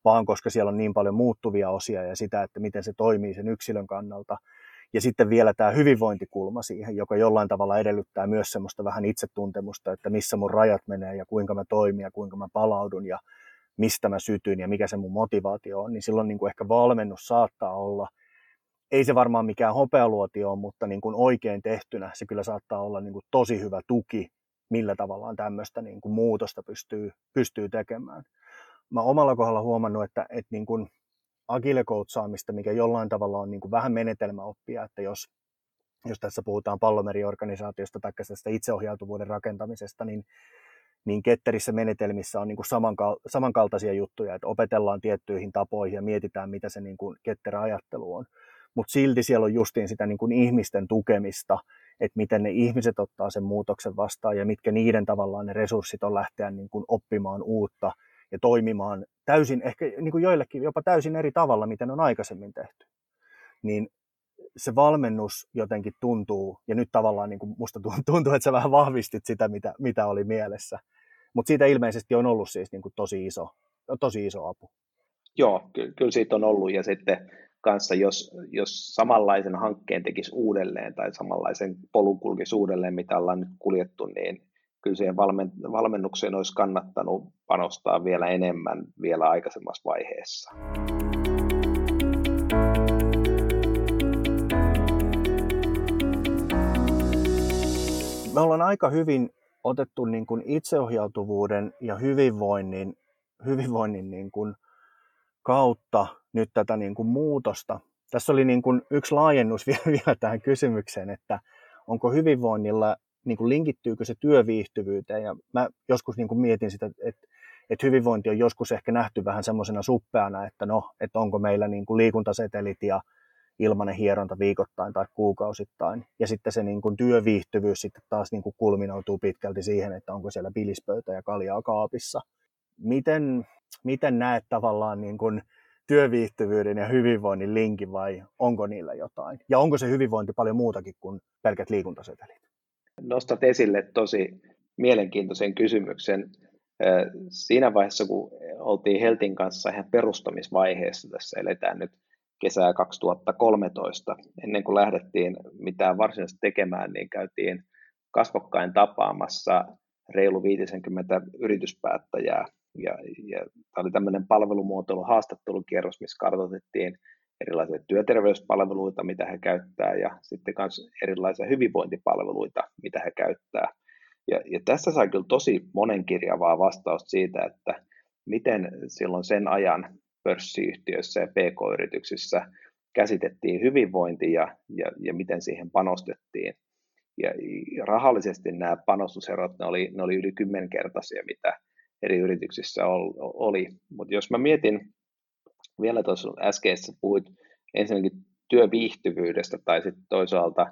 vaan koska siellä on niin paljon muuttuvia osia ja sitä, että miten se toimii sen yksilön kannalta. Ja sitten vielä tämä hyvinvointikulma siihen, joka jollain tavalla edellyttää myös semmoista vähän itsetuntemusta, että missä mun rajat menee ja kuinka mä toimin ja kuinka mä palaudun ja mistä mä sytyn ja mikä se mun motivaatio on, niin silloin niin kuin ehkä valmennus saattaa olla ei se varmaan mikään hopealuotio ole, mutta niin kuin oikein tehtynä se kyllä saattaa olla niin kuin tosi hyvä tuki, millä tavallaan tämmöistä niin kuin muutosta pystyy, pystyy tekemään. Mä omalla kohdalla huomannut, että, että niin kuin agile mikä jollain tavalla on niin kuin vähän menetelmäoppia, että jos, jos tässä puhutaan pallomeriorganisaatiosta tai tästä itseohjautuvuuden rakentamisesta, niin niin ketterissä menetelmissä on niin kuin samankal- samankaltaisia juttuja, että opetellaan tiettyihin tapoihin ja mietitään, mitä se niin kuin ketterä-ajattelu on. Mutta silti siellä on justiin sitä niin kuin ihmisten tukemista, että miten ne ihmiset ottaa sen muutoksen vastaan ja mitkä niiden tavallaan ne resurssit on lähteä niin kuin oppimaan uutta ja toimimaan täysin, ehkä niin kuin joillekin jopa täysin eri tavalla, miten on aikaisemmin tehty. Niin se valmennus jotenkin tuntuu, ja nyt tavallaan niin kuin musta tuntuu, että sä vähän vahvistit sitä, mitä, mitä oli mielessä. Mutta siitä ilmeisesti on ollut siis niin kuin tosi, iso, tosi iso apu. Joo, ky- kyllä siitä on ollut, ja sitten kanssa, jos, jos samanlaisen hankkeen tekisi uudelleen tai samanlaisen polun kulkisi uudelleen, mitä ollaan nyt kuljettu, niin kyllä siihen valmen, valmennukseen olisi kannattanut panostaa vielä enemmän vielä aikaisemmassa vaiheessa. Me ollaan aika hyvin otettu niin kuin itseohjautuvuuden ja hyvinvoinnin, hyvinvoinnin niin kuin kautta nyt tätä niin kuin muutosta. Tässä oli niin kuin yksi laajennus vielä tähän kysymykseen, että onko hyvinvoinnilla, niin kuin linkittyykö se työviihtyvyyteen. Ja mä joskus niin kuin mietin sitä, että, että hyvinvointi on joskus ehkä nähty vähän semmoisena suppeana, että no, että onko meillä niin kuin liikuntasetelit ja ilmainen hieronta viikoittain tai kuukausittain. Ja sitten se niin kuin työviihtyvyys sitten taas niin kuin kulminoituu pitkälti siihen, että onko siellä bilispöytä ja kaljaa kaapissa. Miten, miten näet tavallaan niin kuin työviihtyvyyden ja hyvinvoinnin linkin vai onko niillä jotain? Ja onko se hyvinvointi paljon muutakin kuin pelkät liikuntasetelit? Nostat esille tosi mielenkiintoisen kysymyksen. Siinä vaiheessa, kun oltiin Heltin kanssa ihan perustamisvaiheessa, tässä eletään nyt kesää 2013. Ennen kuin lähdettiin mitään varsinaisesti tekemään, niin käytiin kasvokkain tapaamassa reilu 50 yrityspäättäjää. Ja, ja tämä oli tämmöinen palvelumuotoilu haastattelukierros, missä kartoitettiin erilaisia työterveyspalveluita, mitä he käyttää, ja sitten myös erilaisia hyvinvointipalveluita, mitä he käyttää. Ja, ja tässä sai kyllä tosi monenkirjavaa vastausta siitä, että miten silloin sen ajan pörssiyhtiöissä ja pk-yrityksissä käsitettiin hyvinvointi ja, ja, ja miten siihen panostettiin. Ja, rahallisesti nämä panostuserot, ne oli, ne oli yli kymmenkertaisia, mitä eri yrityksissä oli. Mutta jos mä mietin, vielä tuossa äskeisessä puhuit ensinnäkin työviihtyvyydestä tai sitten toisaalta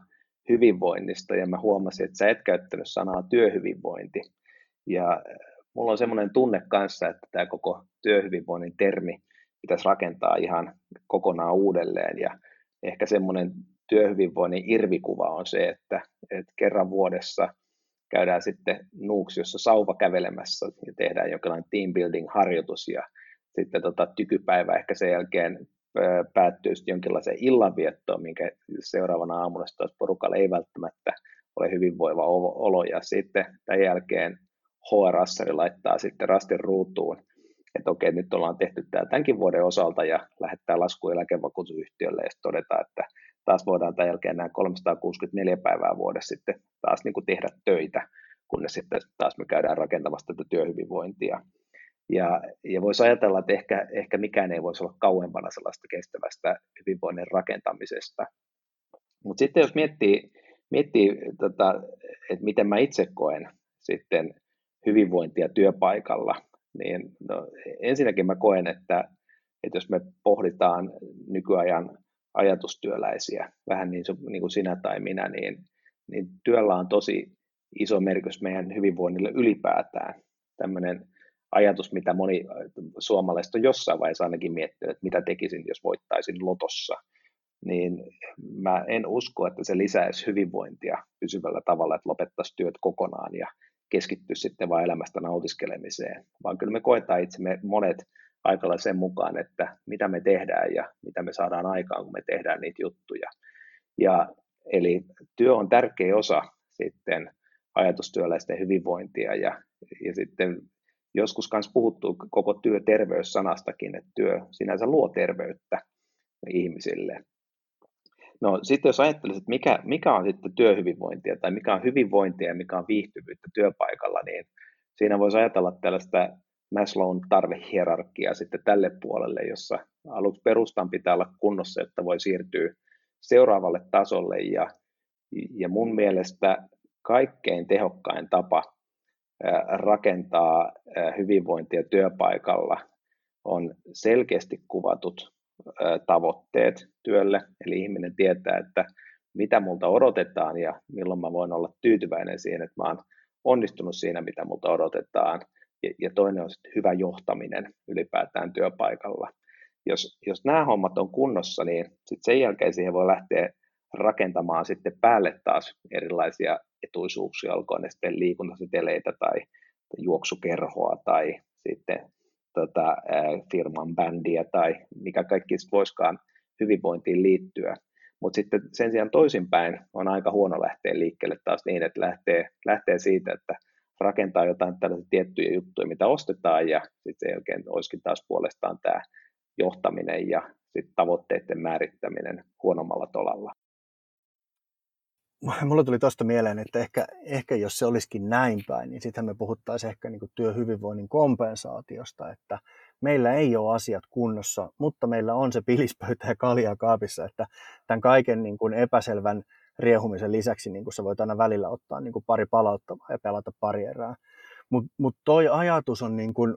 hyvinvoinnista, ja mä huomasin, että sä et käyttänyt sanaa työhyvinvointi. Ja mulla on semmoinen tunne kanssa, että tämä koko työhyvinvoinnin termi pitäisi rakentaa ihan kokonaan uudelleen. Ja ehkä semmoinen työhyvinvoinnin irvikuva on se, että, että kerran vuodessa käydään sitten Nuuksiossa sauva kävelemässä ja tehdään jonkinlainen team building harjoitus ja sitten tota, tykypäivä ehkä sen jälkeen päättyy sitten jonkinlaiseen illanviettoon, minkä seuraavana aamuna taas porukalla ei välttämättä ole hyvinvoiva olo ja sitten tämän jälkeen HR-assari laittaa sitten rastin ruutuun että okei, nyt ollaan tehty tämä tämänkin vuoden osalta ja lähettää lasku eläkevakuutusyhtiölle ja todetaan, että taas voidaan tämän jälkeen nämä 364 päivää vuodessa sitten taas niin kuin tehdä töitä, kunnes sitten taas me käydään rakentamassa tätä työhyvinvointia. Ja, ja voisi ajatella, että ehkä, ehkä mikään ei voisi olla kauempana sellaista kestävästä hyvinvoinnin rakentamisesta. Mutta sitten jos miettii, miettii tota, että miten mä itse koen sitten hyvinvointia työpaikalla, niin no, ensinnäkin mä koen, että, että jos me pohditaan nykyajan ajatustyöläisiä, vähän niin, niin kuin sinä tai minä, niin, niin työllä on tosi iso merkitys meidän hyvinvoinnille ylipäätään. Tämmöinen ajatus, mitä moni suomalaista on jossain vaiheessa ainakin miettinyt, että mitä tekisin, jos voittaisin lotossa, niin mä en usko, että se lisäisi hyvinvointia pysyvällä tavalla, että lopettaisi työt kokonaan ja keskittyä sitten vain elämästä nautiskelemiseen, vaan kyllä me koetaan itsemme monet aikalla sen mukaan, että mitä me tehdään ja mitä me saadaan aikaan, kun me tehdään niitä juttuja. Ja, eli työ on tärkeä osa sitten ajatustyöläisten hyvinvointia ja, ja sitten joskus myös puhuttu koko työterveyssanastakin, että työ sinänsä luo terveyttä ihmisille. No sitten jos ajattelisit, että mikä, mikä on sitten työhyvinvointia tai mikä on hyvinvointia ja mikä on viihtyvyyttä työpaikalla, niin siinä voisi ajatella tällaista Maslown tarvehierarkiaa sitten tälle puolelle, jossa aluksi perustan pitää olla kunnossa, että voi siirtyä seuraavalle tasolle. Ja, ja mun mielestä kaikkein tehokkain tapa rakentaa hyvinvointia työpaikalla on selkeästi kuvatut tavoitteet työlle, eli ihminen tietää, että mitä multa odotetaan ja milloin mä voin olla tyytyväinen siihen, että mä oon onnistunut siinä, mitä multa odotetaan. Ja toinen on sitten hyvä johtaminen ylipäätään työpaikalla. Jos, jos nämä hommat on kunnossa, niin sitten sen jälkeen siihen voi lähteä rakentamaan sitten päälle taas erilaisia etuisuuksia, olkoon ne sitten liikuntaseteleitä tai juoksukerhoa tai sitten tota, firman bändiä tai mikä kaikki voiskaan hyvinvointiin liittyä. Mutta sitten sen sijaan toisinpäin on aika huono lähteä liikkeelle taas niin, että lähtee, lähtee siitä, että rakentaa jotain tällaisia tiettyjä juttuja, mitä ostetaan, ja sitten sen jälkeen olisikin taas puolestaan tämä johtaminen ja sitten tavoitteiden määrittäminen huonommalla tolalla. Mulla tuli tuosta mieleen, että ehkä, ehkä jos se olisikin näin päin, niin sitten me puhuttaisiin ehkä niin työhyvinvoinnin kompensaatiosta, että meillä ei ole asiat kunnossa, mutta meillä on se pilispöytä ja kalja kaapissa, että tämän kaiken niin kuin epäselvän riehumisen lisäksi niin kuin sä voit aina välillä ottaa niin kuin pari palauttavaa ja pelata pari erää. Mutta mut toi ajatus on, niin kuin,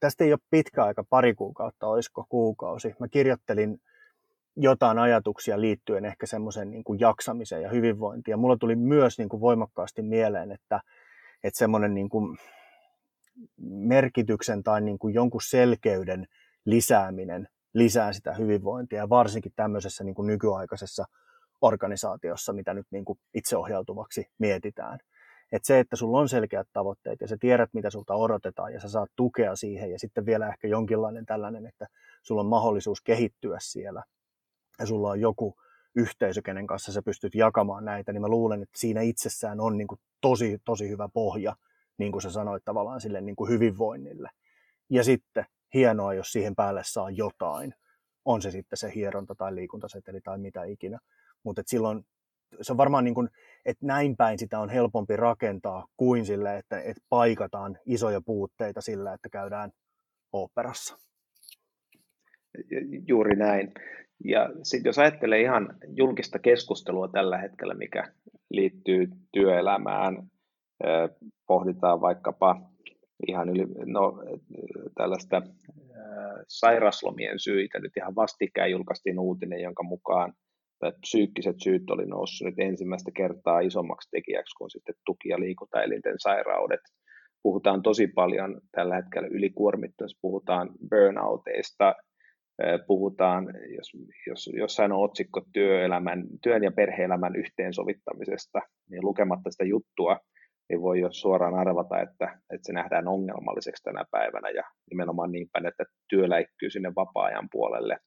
tästä ei ole pitkä aika, pari kuukautta, olisiko kuukausi. Mä kirjoittelin jotain ajatuksia liittyen ehkä semmoisen niin jaksamiseen ja hyvinvointiin. Ja mulla tuli myös niin kuin voimakkaasti mieleen, että, että semmoinen niin kuin merkityksen tai niin kuin jonkun selkeyden lisääminen lisää sitä hyvinvointia, varsinkin tämmöisessä niin kuin nykyaikaisessa organisaatiossa, mitä nyt niin kuin itseohjautuvaksi mietitään. Että se, että sulla on selkeät tavoitteet ja sä tiedät, mitä sulta odotetaan ja sä saat tukea siihen ja sitten vielä ehkä jonkinlainen tällainen, että sulla on mahdollisuus kehittyä siellä ja sulla on joku yhteisö, kenen kanssa sä pystyt jakamaan näitä, niin mä luulen, että siinä itsessään on niin kuin tosi, tosi hyvä pohja, niin kuin sä sanoit tavallaan sille niin kuin hyvinvoinnille. Ja sitten hienoa, jos siihen päälle saa jotain, on se sitten se hieronta tai liikuntaseteli tai mitä ikinä. Mutta silloin se on varmaan niin kuin, että näin päin sitä on helpompi rakentaa kuin sille, että, että paikataan isoja puutteita sillä, että käydään operassa. Juuri näin. Ja sitten jos ajattelee ihan julkista keskustelua tällä hetkellä, mikä liittyy työelämään, pohditaan vaikkapa ihan yli, no, tällaista sairaslomien syitä. Nyt ihan vastikään julkaistiin uutinen, jonka mukaan psyykkiset syyt oli noussut nyt ensimmäistä kertaa isommaksi tekijäksi kuin sitten tuki- ja liikuntaelinten sairaudet. Puhutaan tosi paljon tällä hetkellä ylikuormittumisesta, puhutaan burnouteista, puhutaan, jos, jos jossain on otsikko työelämän, työn ja perheelämän yhteensovittamisesta, niin lukematta sitä juttua, niin voi jo suoraan arvata, että, että se nähdään ongelmalliseksi tänä päivänä ja nimenomaan niin päin, että työ läikkyy sinne vapaa-ajan puolelle.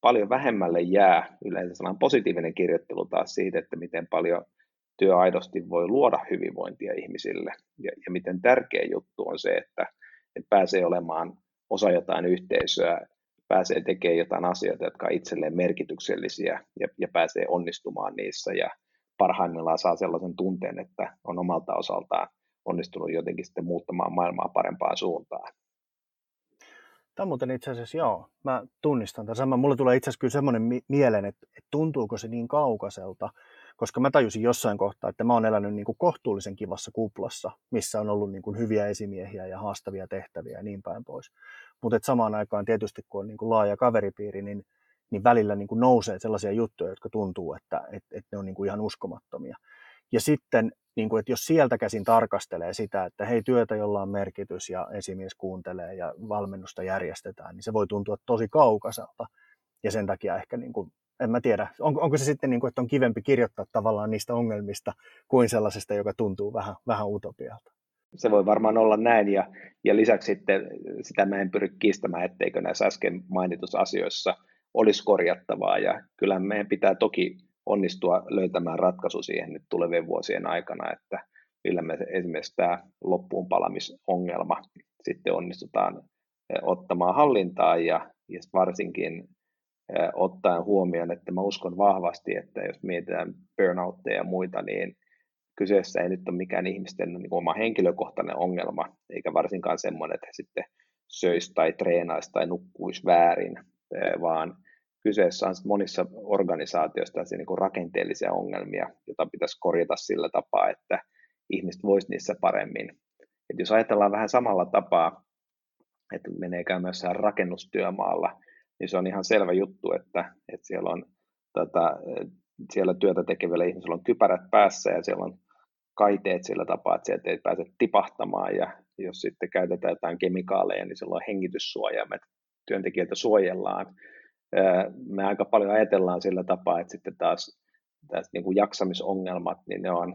Paljon vähemmälle jää yleensä sellainen positiivinen kirjoittelu taas siitä, että miten paljon työ aidosti voi luoda hyvinvointia ihmisille. Ja, ja miten tärkeä juttu on se, että, että pääsee olemaan osa jotain yhteisöä, pääsee tekemään jotain asioita, jotka ovat itselleen merkityksellisiä ja, ja pääsee onnistumaan niissä ja parhaimmillaan saa sellaisen tunteen, että on omalta osaltaan onnistunut jotenkin sitten muuttamaan maailmaa parempaan suuntaan. Tämä on muuten itse asiassa, joo, mä tunnistan tämän saman. Mulle tulee itse asiassa kyllä semmoinen mieleen, että, että tuntuuko se niin kaukaiselta, koska mä tajusin jossain kohtaa, että mä oon elänyt niin kuin kohtuullisen kivassa kuplassa, missä on ollut niin kuin hyviä esimiehiä ja haastavia tehtäviä ja niin päin pois. Mutta samaan aikaan tietysti, kun on niin kuin laaja kaveripiiri, niin, niin välillä niin kuin nousee sellaisia juttuja, jotka tuntuu, että, että, että ne on niin kuin ihan uskomattomia. Ja sitten, niin kuin, että jos sieltä käsin tarkastelee sitä, että hei, työtä, jolla on merkitys ja esimies kuuntelee ja valmennusta järjestetään, niin se voi tuntua tosi kaukaiselta. Ja sen takia ehkä, niin kuin, en mä tiedä, on, onko se sitten, niin kuin, että on kivempi kirjoittaa tavallaan niistä ongelmista kuin sellaisesta, joka tuntuu vähän, vähän utopialta. Se voi varmaan olla näin, ja, ja lisäksi sitten sitä mä en pyri kiistämään, etteikö näissä äsken mainitussa asioissa olisi korjattavaa, ja kyllä meidän pitää toki onnistua löytämään ratkaisu siihen nyt tulevien vuosien aikana, että millä me esimerkiksi tämä loppuun palamisongelma sitten onnistutaan eh, ottamaan hallintaan ja, ja varsinkin ottaen huomioon, että mä uskon vahvasti, että jos mietitään burnoutteja ja muita, niin kyseessä ei nyt ole mikään ihmisten niin oma henkilökohtainen ongelma, eikä varsinkaan semmoinen, että he sitten söisi tai treenaisi tai nukkuisi väärin, vaan kyseessä on monissa organisaatioissa niin kuin rakenteellisia ongelmia, joita pitäisi korjata sillä tapaa, että ihmiset voisi niissä paremmin. Et jos ajatellaan vähän samalla tapaa, että menee käymään rakennustyömaalla, niin se on ihan selvä juttu, että, että siellä on tota, siellä työtä tekevillä ihmisillä on kypärät päässä ja siellä on kaiteet sillä tapaa, että sieltä ei pääse tipahtamaan ja jos sitten käytetään jotain kemikaaleja, niin silloin hengityssuojaimet työntekijöitä suojellaan. Me aika paljon ajatellaan sillä tapaa, että sitten taas taas niin kuin jaksamisongelmat, niin ne on,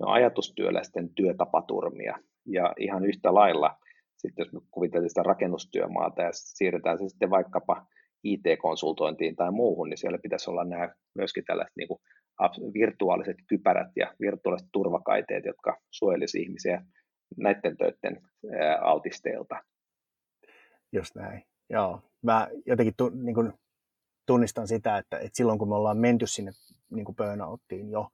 ne on ajatustyöläisten työtapaturmia. Ja ihan yhtä lailla, sitten jos me kuvitellaan sitä rakennustyömaata ja siirretään se sitten vaikkapa IT-konsultointiin tai muuhun, niin siellä pitäisi olla nämä myöskin tällaiset niin kuin virtuaaliset kypärät ja virtuaaliset turvakaiteet, jotka suojelisi ihmisiä näiden töiden altisteilta. Just näin. Joo. Mä jotenkin tu, niin kuin tunnistan sitä, että, että silloin kun me ollaan menty sinne niin kuin burnouttiin jo,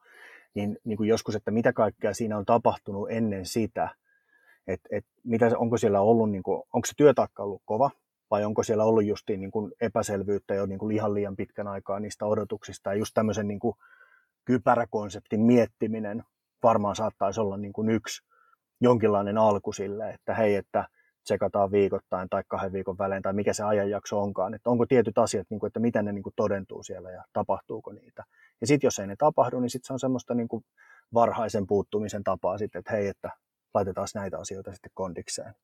niin, niin kuin joskus, että mitä kaikkea siinä on tapahtunut ennen sitä, että, että mitä, onko siellä ollut, niin kuin, onko se työtaakka ollut kova, vai onko siellä ollut justiin niin kuin epäselvyyttä jo niin kuin ihan liian pitkän aikaa niistä odotuksista, ja just tämmöisen niin kuin kypäräkonseptin miettiminen varmaan saattaisi olla niin kuin yksi jonkinlainen alku sille, että hei, että tsekataan viikoittain tai kahden viikon välein tai mikä se ajanjakso onkaan, että onko tietyt asiat, niin kuin, että miten ne niin kuin todentuu siellä ja tapahtuuko niitä. Ja sitten jos ei ne tapahdu, niin sitten se on semmoista niin kuin varhaisen puuttumisen tapaa sitten, että hei, että laitetaan näitä asioita sitten kondikseen.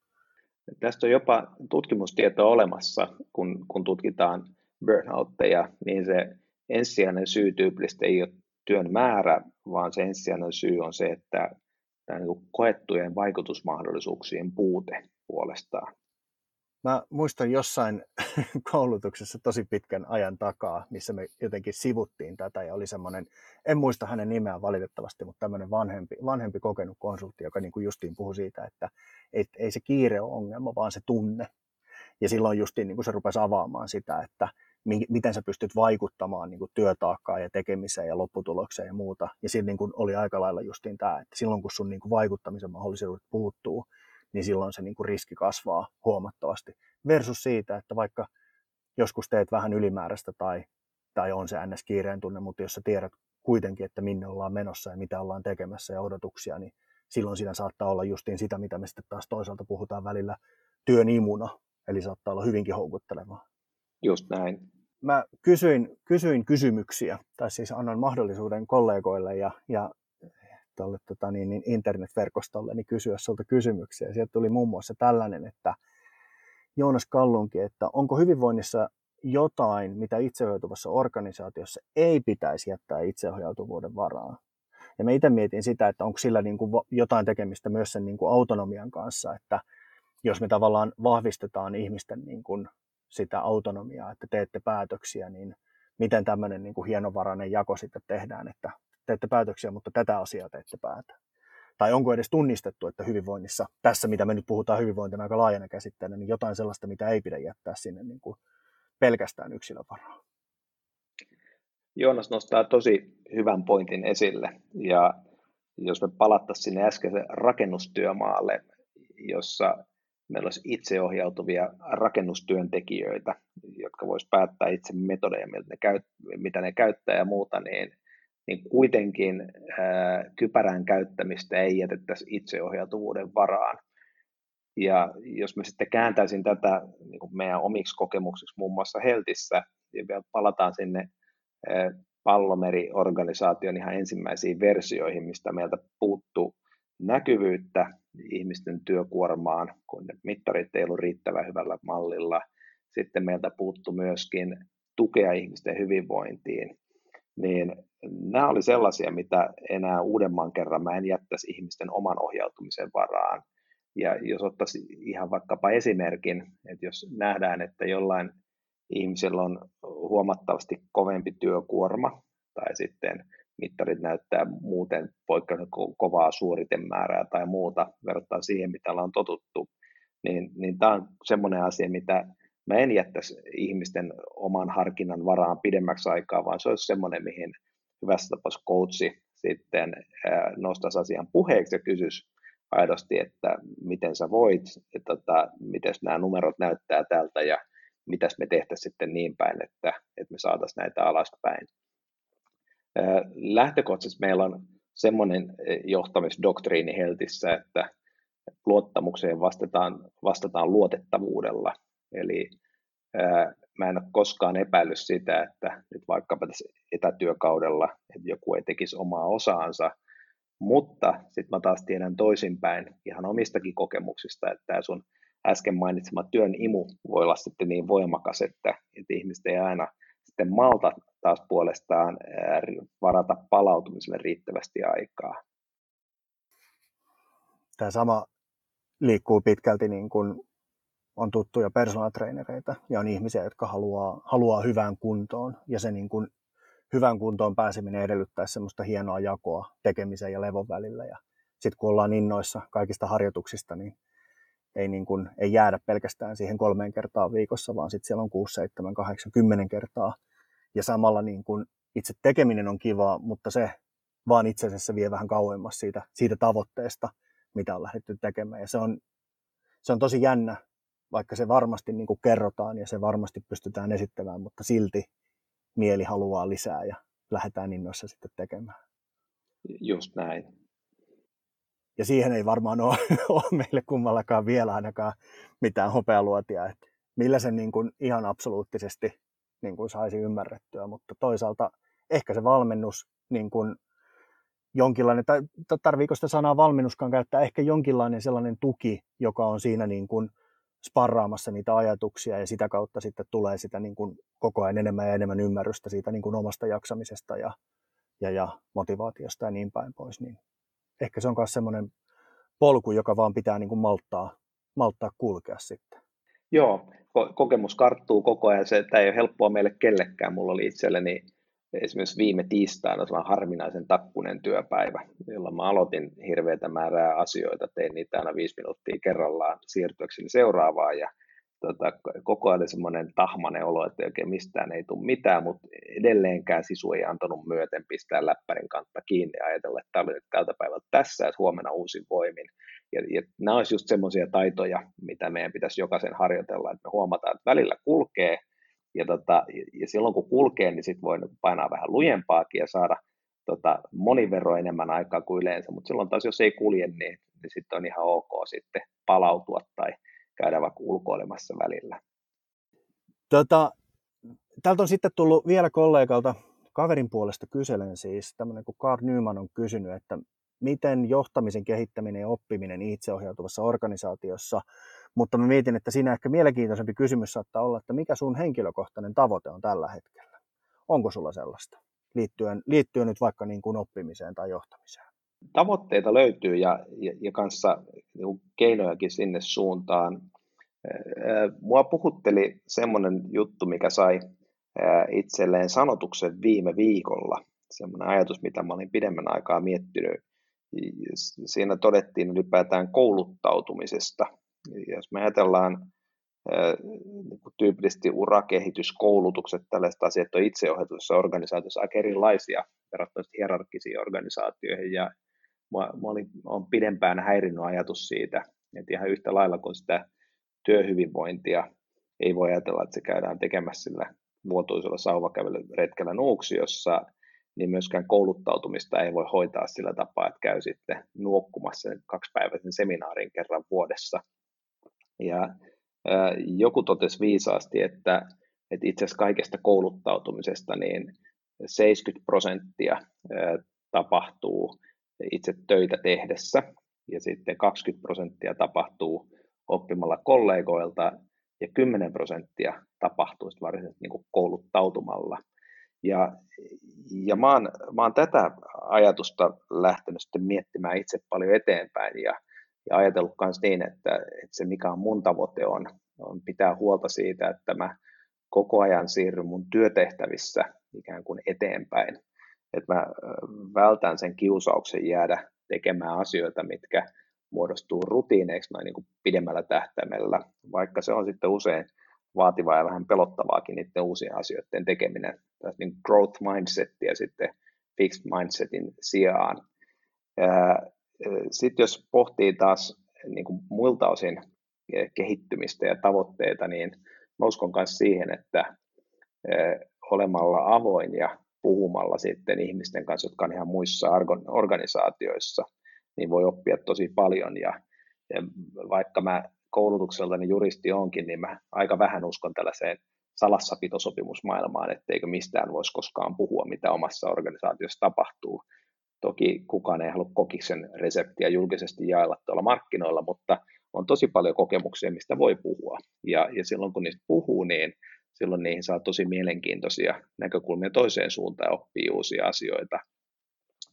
Tästä on jopa tutkimustietoa olemassa, kun, kun tutkitaan burnoutteja, niin se ensisijainen syy tyypillisesti ei ole työn määrä, vaan se ensisijainen syy on se, että tämä niin koettujen vaikutusmahdollisuuksien puute puolestaan. Mä muistan jossain koulutuksessa tosi pitkän ajan takaa, missä me jotenkin sivuttiin tätä ja oli semmoinen, en muista hänen nimeään valitettavasti, mutta tämmöinen vanhempi, vanhempi kokenut konsultti, joka niin kuin justiin puhui siitä, että et, ei se kiire ole ongelma, vaan se tunne. Ja silloin justiin niin kuin se rupesi avaamaan sitä, että miten sä pystyt vaikuttamaan niin kuin työtaakkaan ja tekemiseen ja lopputulokseen ja muuta. Ja siinä niin kuin oli aika lailla justiin tämä, että silloin kun sun niin kuin vaikuttamisen mahdollisuudet puuttuu, niin silloin se niin kuin riski kasvaa huomattavasti. Versus siitä, että vaikka joskus teet vähän ylimääräistä tai, tai on se ns. kiireen tunne, mutta jos sä tiedät kuitenkin, että minne ollaan menossa ja mitä ollaan tekemässä ja odotuksia, niin silloin siinä saattaa olla justiin sitä, mitä me sitten taas toisaalta puhutaan välillä työn imuna, eli saattaa olla hyvinkin houkuttelevaa. Just näin. Mä kysyin, kysyin kysymyksiä, tai siis annoin mahdollisuuden kollegoille ja, ja tuolle tota, niin, niin internetverkostolle niin kysyä sulta kysymyksiä. Sieltä tuli muun muassa tällainen, että Joonas Kallunki, että onko hyvinvoinnissa jotain, mitä itseohjautuvassa organisaatiossa ei pitäisi jättää itseohjautuvuuden varaan? Ja mä itse mietin sitä, että onko sillä niin kuin jotain tekemistä myös sen niin kuin autonomian kanssa, että jos me tavallaan vahvistetaan ihmisten niin kuin sitä autonomiaa, että teette päätöksiä, niin miten tämmöinen niin kuin hienovarainen jako sitten tehdään, että teette päätöksiä, mutta tätä asiaa teette päätä. Tai onko edes tunnistettu, että hyvinvoinnissa, tässä mitä me nyt puhutaan hyvinvointina aika laajana käsitteenä, niin jotain sellaista, mitä ei pidä jättää sinne niin kuin pelkästään yksilön varaan. Joonas nostaa tosi hyvän pointin esille. Ja jos me palattaisiin sinne äskeisen rakennustyömaalle, jossa meillä olisi itseohjautuvia rakennustyöntekijöitä, jotka vois päättää itse metodeja, mitä ne käyttää ja muuta, niin niin kuitenkin kypärän käyttämistä ei jätettäisi itseohjautuvuuden varaan. Ja jos mä sitten kääntäisin tätä niin kuin meidän omiksi kokemuksiksi muun muassa Heltissä, ja vielä palataan sinne pallomeri-organisaation ihan ensimmäisiin versioihin, mistä meiltä puuttuu näkyvyyttä ihmisten työkuormaan, kun ne mittarit ei ollut riittävän hyvällä mallilla. Sitten meiltä puuttu myöskin tukea ihmisten hyvinvointiin niin nämä oli sellaisia, mitä enää uudemman kerran mä en jättäisi ihmisten oman ohjautumisen varaan. Ja jos ottaisi ihan vaikkapa esimerkin, että jos nähdään, että jollain ihmisellä on huomattavasti kovempi työkuorma, tai sitten mittarit näyttää muuten poikkeuksellisen kovaa suoritemäärää tai muuta verrattuna siihen, mitä ollaan totuttu, niin, niin tämä on semmoinen asia, mitä mä en jättäisi ihmisten oman harkinnan varaan pidemmäksi aikaa, vaan se olisi semmoinen, mihin hyvässä tapauksessa coachi sitten nostaisi asian puheeksi ja kysyisi aidosti, että miten sä voit, että tota, miten nämä numerot näyttää tältä ja mitäs me tehtäisiin sitten niin päin, että, että me saataisiin näitä alaspäin. Lähtökohtaisesti meillä on semmoinen johtamisdoktriini Heltissä, että luottamukseen vastataan, vastataan luotettavuudella. Eli mä en ole koskaan epäillyt sitä, että nyt vaikkapa tässä etätyökaudella, että joku ei tekisi omaa osaansa, mutta sitten mä taas tiedän toisinpäin ihan omistakin kokemuksista, että tämä sun äsken mainitsema työn imu voi olla sitten niin voimakas, että, että ihmiset ei aina sitten malta taas puolestaan varata palautumiselle riittävästi aikaa. Tämä sama liikkuu pitkälti niin kuin on tuttuja personal trainereita ja on ihmisiä, jotka haluaa, haluaa hyvään kuntoon ja se niin kuin hyvään kuntoon pääseminen edellyttää semmoista hienoa jakoa tekemisen ja levon välillä ja sitten kun ollaan innoissa kaikista harjoituksista, niin ei, niin kuin, ei jäädä pelkästään siihen kolmeen kertaan viikossa, vaan sitten siellä on 6, 7, 8, 10 kertaa. Ja samalla niin kuin itse tekeminen on kivaa, mutta se vaan itse asiassa vie vähän kauemmas siitä, siitä tavoitteesta, mitä on lähdetty tekemään. Ja se on, se on tosi jännä, vaikka se varmasti niin kuin kerrotaan ja se varmasti pystytään esittämään, mutta silti mieli haluaa lisää ja lähdetään innoissa sitten tekemään. Just näin. Ja siihen ei varmaan ole, ole meille kummallakaan vielä ainakaan mitään hopealuotia, että millä sen niin kuin ihan absoluuttisesti niin kuin saisi ymmärrettyä, mutta toisaalta ehkä se valmennus niin kuin jonkinlainen, tai tarviiko sitä sanaa valmennuskaan käyttää, ehkä jonkinlainen sellainen tuki, joka on siinä niin kuin sparraamassa niitä ajatuksia ja sitä kautta sitten tulee sitä niin kuin koko ajan enemmän ja enemmän ymmärrystä siitä niin kuin omasta jaksamisesta ja, ja, ja motivaatiosta ja niin päin pois, niin ehkä se on myös semmoinen polku, joka vaan pitää niin kuin malttaa, malttaa kulkea sitten. Joo, kokemus karttuu koko ajan. Se, että ei ole helppoa meille kellekään. Mulla oli itselleni esimerkiksi viime tiistaina sellainen harvinaisen takkunen työpäivä, jolla mä aloitin hirveätä määrää asioita, tein niitä aina viisi minuuttia kerrallaan siirtyäkseni seuraavaan ja tota, koko ajan semmoinen tahmainen olo, että oikein mistään ei tule mitään, mutta edelleenkään sisu ei antanut myöten pistää läppärin kantta kiinni ja ajatella, että tämä oli nyt tältä päivältä tässä, että huomenna uusin voimin. Ja, ja nämä olisi just semmoisia taitoja, mitä meidän pitäisi jokaisen harjoitella, että me huomataan, että välillä kulkee, ja, tota, ja silloin kun kulkee, niin sitten voi painaa vähän lujempaakin ja saada tota, monin verran enemmän aikaa kuin yleensä, mutta silloin taas jos ei kulje, niin, niin sitten on ihan ok sitten palautua tai käydä vaikka ulkoilemassa välillä. Tota, täältä on sitten tullut vielä kollegalta kaverin puolesta kyselen siis, tämmöinen kuin Carl Nyman on kysynyt, että miten johtamisen kehittäminen ja oppiminen itseohjautuvassa organisaatiossa, mutta mä mietin, että siinä ehkä mielenkiintoisempi kysymys saattaa olla, että mikä sun henkilökohtainen tavoite on tällä hetkellä? Onko sulla sellaista liittyen, liittyen nyt vaikka niin kuin oppimiseen tai johtamiseen? Tavoitteita löytyy ja, ja, ja kanssa niin keinojakin sinne suuntaan. Mua puhutteli semmoinen juttu, mikä sai itselleen sanotuksen viime viikolla. Semmoinen ajatus, mitä mä olin pidemmän aikaa miettinyt. Siinä todettiin ylipäätään kouluttautumisesta. Jos me ajatellaan niin tyypillisesti urakehityskoulutukset, tällaiset asiat on itseohjatuissa organisaatioissa aika erilaisia verrattuna hierarkkisiin organisaatioihin. Ja mä, mä olin, pidempään häirinnyt ajatus siitä, että ihan yhtä lailla kuin sitä työhyvinvointia ei voi ajatella, että se käydään tekemässä sillä vuotuisella sauvakävelyretkellä Nuuksiossa, niin myöskään kouluttautumista ei voi hoitaa sillä tapaa, että käy sitten nuokkumassa kaksipäiväisen seminaarin kerran vuodessa. Ja joku totesi viisaasti, että, että itse asiassa kaikesta kouluttautumisesta niin 70 prosenttia tapahtuu itse töitä tehdessä ja sitten 20 prosenttia tapahtuu oppimalla kollegoilta ja 10 prosenttia tapahtuu varsinaisesti niin kouluttautumalla. Ja, ja mä, oon, mä oon tätä ajatusta lähtenyt sitten miettimään itse paljon eteenpäin ja, ja ajatellut myös niin, että, että se mikä on mun tavoite on, on pitää huolta siitä, että mä koko ajan siirryn mun työtehtävissä ikään kuin eteenpäin. Että mä vältän sen kiusauksen jäädä tekemään asioita, mitkä muodostuu rutiineiksi noin niin kuin pidemmällä tähtäimellä, vaikka se on sitten usein vaativaa ja vähän pelottavaakin niiden uusien asioiden tekeminen. Niin growth mindset ja sitten fixed mindsetin sijaan. Sitten jos pohtii taas niin kuin muilta osin kehittymistä ja tavoitteita, niin mä uskon myös siihen, että olemalla avoin ja puhumalla sitten ihmisten kanssa, jotka on ihan muissa organisaatioissa, niin voi oppia tosi paljon. Ja vaikka mä koulutukseltani juristi onkin, niin mä aika vähän uskon tällaiseen salassapitosopimusmaailmaan, etteikö mistään voisi koskaan puhua, mitä omassa organisaatiossa tapahtuu. Toki kukaan ei halua kokiksen reseptiä julkisesti jaella tuolla markkinoilla, mutta on tosi paljon kokemuksia, mistä voi puhua. Ja, ja silloin kun niistä puhuu, niin silloin niihin saa tosi mielenkiintoisia näkökulmia toiseen suuntaan ja oppii uusia asioita.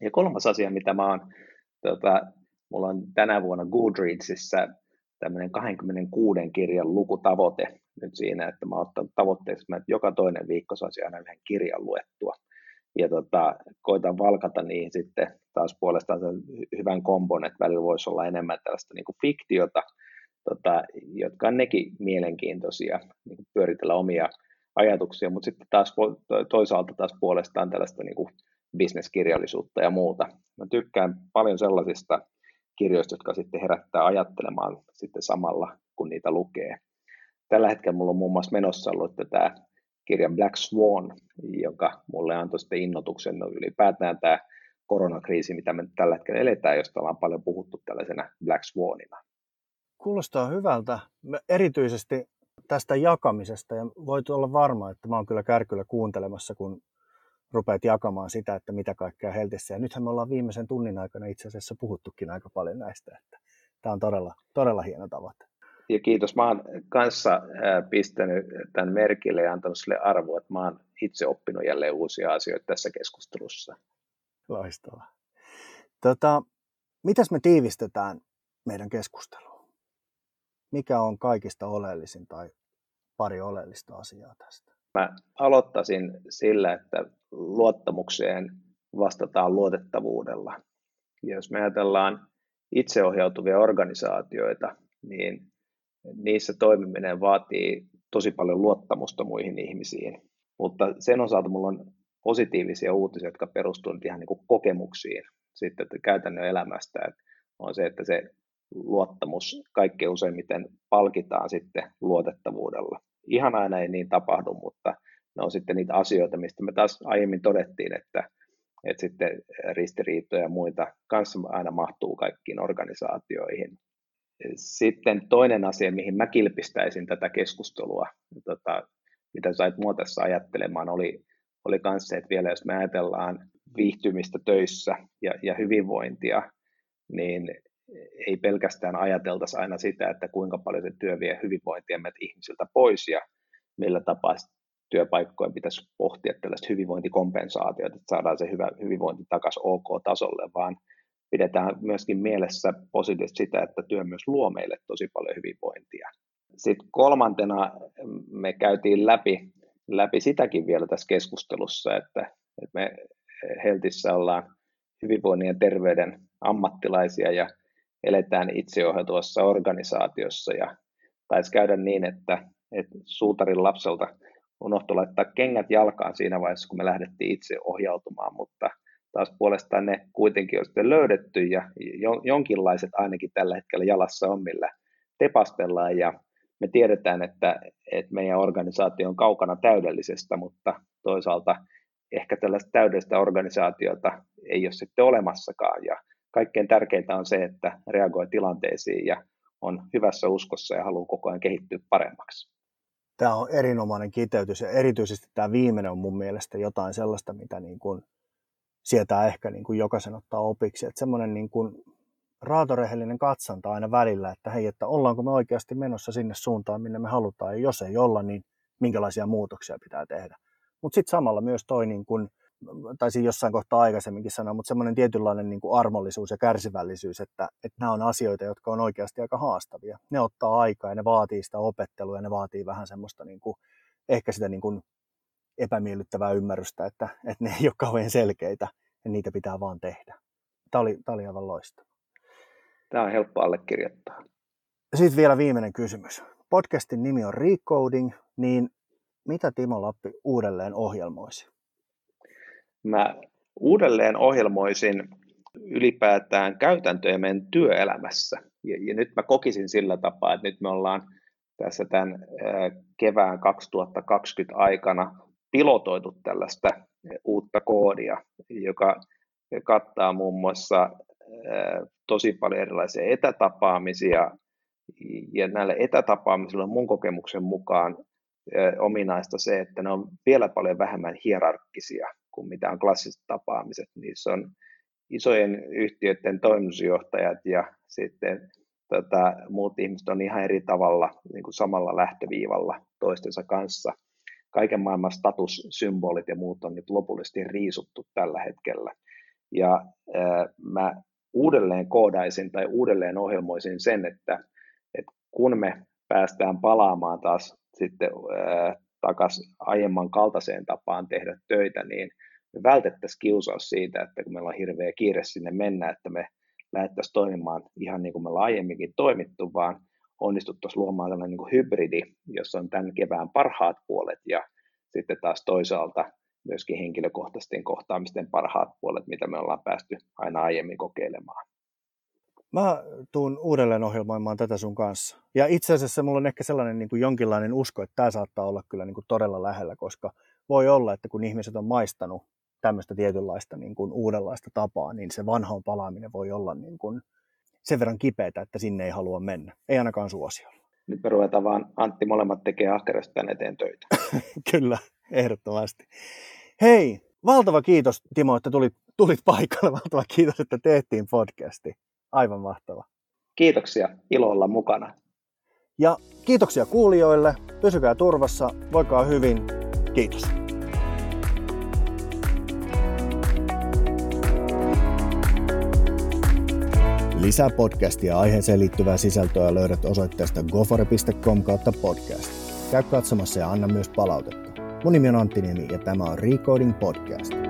Ja kolmas asia, mitä mä oon, tota, mulla on tänä vuonna Goodreadsissa tämmöinen 26 kirjan lukutavoite nyt siinä, että mä ottanut tavoitteeksi, että joka toinen viikko saisi aina yhden kirjan luettua. Ja tota, koitan valkata niihin sitten taas puolestaan sen hyvän kombon, että välillä voisi olla enemmän tällaista niin kuin fiktiota, tota, jotka on nekin mielenkiintoisia niin kuin pyöritellä omia ajatuksia, mutta sitten taas toisaalta taas puolestaan tällaista niin kuin bisneskirjallisuutta ja muuta. Mä tykkään paljon sellaisista kirjoista, jotka sitten herättää ajattelemaan sitten samalla, kun niitä lukee. Tällä hetkellä mulla on muun muassa menossa ollut tätä kirjan Black Swan, joka mulle antoi sitten innotuksen no ylipäätään tämä koronakriisi, mitä me tällä hetkellä eletään, josta ollaan paljon puhuttu tällaisena Black Swanina. Kuulostaa hyvältä, erityisesti tästä jakamisesta, ja voit olla varma, että mä oon kyllä kärkyllä kuuntelemassa, kun rupeat jakamaan sitä, että mitä kaikkea heltissä. Ja nythän me ollaan viimeisen tunnin aikana itse asiassa puhuttukin aika paljon näistä, että tämä on todella, todella hieno tavoite. Ja kiitos. Mä oon kanssa pistänyt tämän merkille ja antanut sille arvoa, että mä oon itse oppinut jälleen uusia asioita tässä keskustelussa. Loistavaa. Tota, mitäs me tiivistetään meidän keskusteluun? Mikä on kaikista oleellisin tai pari oleellista asiaa tästä? Mä aloittaisin sillä, että luottamukseen vastataan luotettavuudella. Ja jos me ajatellaan itseohjautuvia organisaatioita, niin niissä toimiminen vaatii tosi paljon luottamusta muihin ihmisiin. Mutta sen osalta mulla on positiivisia uutisia, jotka perustuvat ihan niin kuin kokemuksiin sitten käytännön elämästä. Että on se, että se luottamus kaikkein useimmiten palkitaan sitten luotettavuudella. Ihan aina ei niin tapahdu, mutta ne on sitten niitä asioita, mistä me taas aiemmin todettiin, että, että sitten ristiriitoja ja muita kanssa aina mahtuu kaikkiin organisaatioihin. Sitten toinen asia, mihin mä kilpistäisin tätä keskustelua, tota, mitä sait mua tässä ajattelemaan, oli, oli myös se, että vielä jos me ajatellaan viihtymistä töissä ja, ja hyvinvointia, niin ei pelkästään ajateltaisi aina sitä, että kuinka paljon se työ vie hyvinvointia meiltä ihmisiltä pois ja millä tapaa työpaikkojen pitäisi pohtia tällaista hyvinvointikompensaatiota, että saadaan se hyvä hyvinvointi takaisin OK-tasolle, vaan pidetään myöskin mielessä positiivisesti sitä, että työ myös luo meille tosi paljon hyvinvointia. Sitten kolmantena me käytiin läpi, läpi sitäkin vielä tässä keskustelussa, että, että me Heltissä ollaan hyvinvoinnin ja terveyden ammattilaisia ja eletään itseohjautuvassa organisaatiossa ja taisi käydä niin, että, että suutarin lapselta unohtui laittaa kengät jalkaan siinä vaiheessa, kun me lähdettiin itse ohjautumaan, mutta taas puolestaan ne kuitenkin on sitten löydetty ja jonkinlaiset ainakin tällä hetkellä jalassa on, millä tepastellaan ja me tiedetään, että, että meidän organisaatio on kaukana täydellisestä, mutta toisaalta ehkä tällaista täydellistä organisaatiota ei ole sitten olemassakaan ja kaikkein tärkeintä on se, että reagoi tilanteisiin ja on hyvässä uskossa ja haluaa koko ajan kehittyä paremmaksi. Tämä on erinomainen kiteytys ja erityisesti tämä viimeinen on mun mielestä jotain sellaista, mitä niin kuin sietää ehkä niin kuin jokaisen ottaa opiksi. Että semmoinen niin kuin raatorehellinen katsanta aina välillä, että hei, että ollaanko me oikeasti menossa sinne suuntaan, minne me halutaan, ja jos ei olla, niin minkälaisia muutoksia pitää tehdä. Mutta sitten samalla myös toi, niin kun, taisin jossain kohtaa aikaisemminkin sanoa, mutta semmoinen tietynlainen niin kuin armollisuus ja kärsivällisyys, että, että nämä on asioita, jotka on oikeasti aika haastavia. Ne ottaa aikaa ja ne vaatii sitä opettelua ja ne vaatii vähän semmoista niin kuin, ehkä sitä niin kuin epämiellyttävää ymmärrystä, että, että ne ei ole kauhean selkeitä ja niitä pitää vaan tehdä. Tämä oli, tämä oli aivan loistava. Tämä on helppo allekirjoittaa. Sitten vielä viimeinen kysymys. Podcastin nimi on Recoding niin mitä Timo Lappi uudelleen ohjelmoisi? Mä uudelleen ohjelmoisin ylipäätään käytäntöjä meidän työelämässä. Ja, ja nyt mä kokisin sillä tapaa, että nyt me ollaan tässä tämän kevään 2020 aikana pilotoitu tällaista uutta koodia, joka kattaa muun muassa tosi paljon erilaisia etätapaamisia, ja näille etätapaamisille on mun kokemuksen mukaan ominaista se, että ne on vielä paljon vähemmän hierarkkisia kuin mitä on klassiset tapaamiset. Niissä on isojen yhtiöiden toimitusjohtajat ja sitten tota, muut ihmiset on ihan eri tavalla niin kuin samalla lähtöviivalla toistensa kanssa. Kaiken maailman statussymbolit ja muut on nyt lopullisesti riisuttu tällä hetkellä. Ja ää, mä uudelleen koodaisin tai uudelleen ohjelmoisin sen, että, että kun me päästään palaamaan taas sitten ää, takaisin aiemman kaltaiseen tapaan tehdä töitä, niin me vältettäisiin kiusaus siitä, että kun meillä on hirveä kiire sinne mennä, että me lähdettäisiin toimimaan ihan niin kuin me ollaan aiemminkin toimittu, vaan onnistuttaisiin luomaan tällainen niin kuin hybridi, jossa on tämän kevään parhaat puolet ja sitten taas toisaalta myöskin henkilökohtaisten kohtaamisten parhaat puolet, mitä me ollaan päästy aina aiemmin kokeilemaan. Mä tuun uudelleen ohjelmoimaan tätä sun kanssa. Ja itse asiassa mulla on ehkä sellainen niin kuin jonkinlainen usko, että tämä saattaa olla kyllä niin kuin todella lähellä, koska voi olla, että kun ihmiset on maistanut tämmöistä tietynlaista niin kuin uudenlaista tapaa, niin se vanhaan palaaminen voi olla niin kuin sen verran kipeätä, että sinne ei halua mennä. Ei ainakaan suosiolla. Nyt me ruvetaan vaan, Antti, molemmat tekee ahkerasti tänne eteen töitä. Kyllä, ehdottomasti. Hei, valtava kiitos Timo, että tulit, tulit paikalle. Valtava kiitos, että tehtiin podcasti. Aivan mahtava. Kiitoksia, ilo olla mukana. Ja kiitoksia kuulijoille. Pysykää turvassa, voikaa hyvin. Kiitos. Lisää podcastia aiheeseen liittyvää sisältöä löydät osoitteesta gofore.com kautta podcast. Käy katsomassa ja anna myös palautetta. Mun nimi on Antti Niemi ja tämä on Recoding Podcast.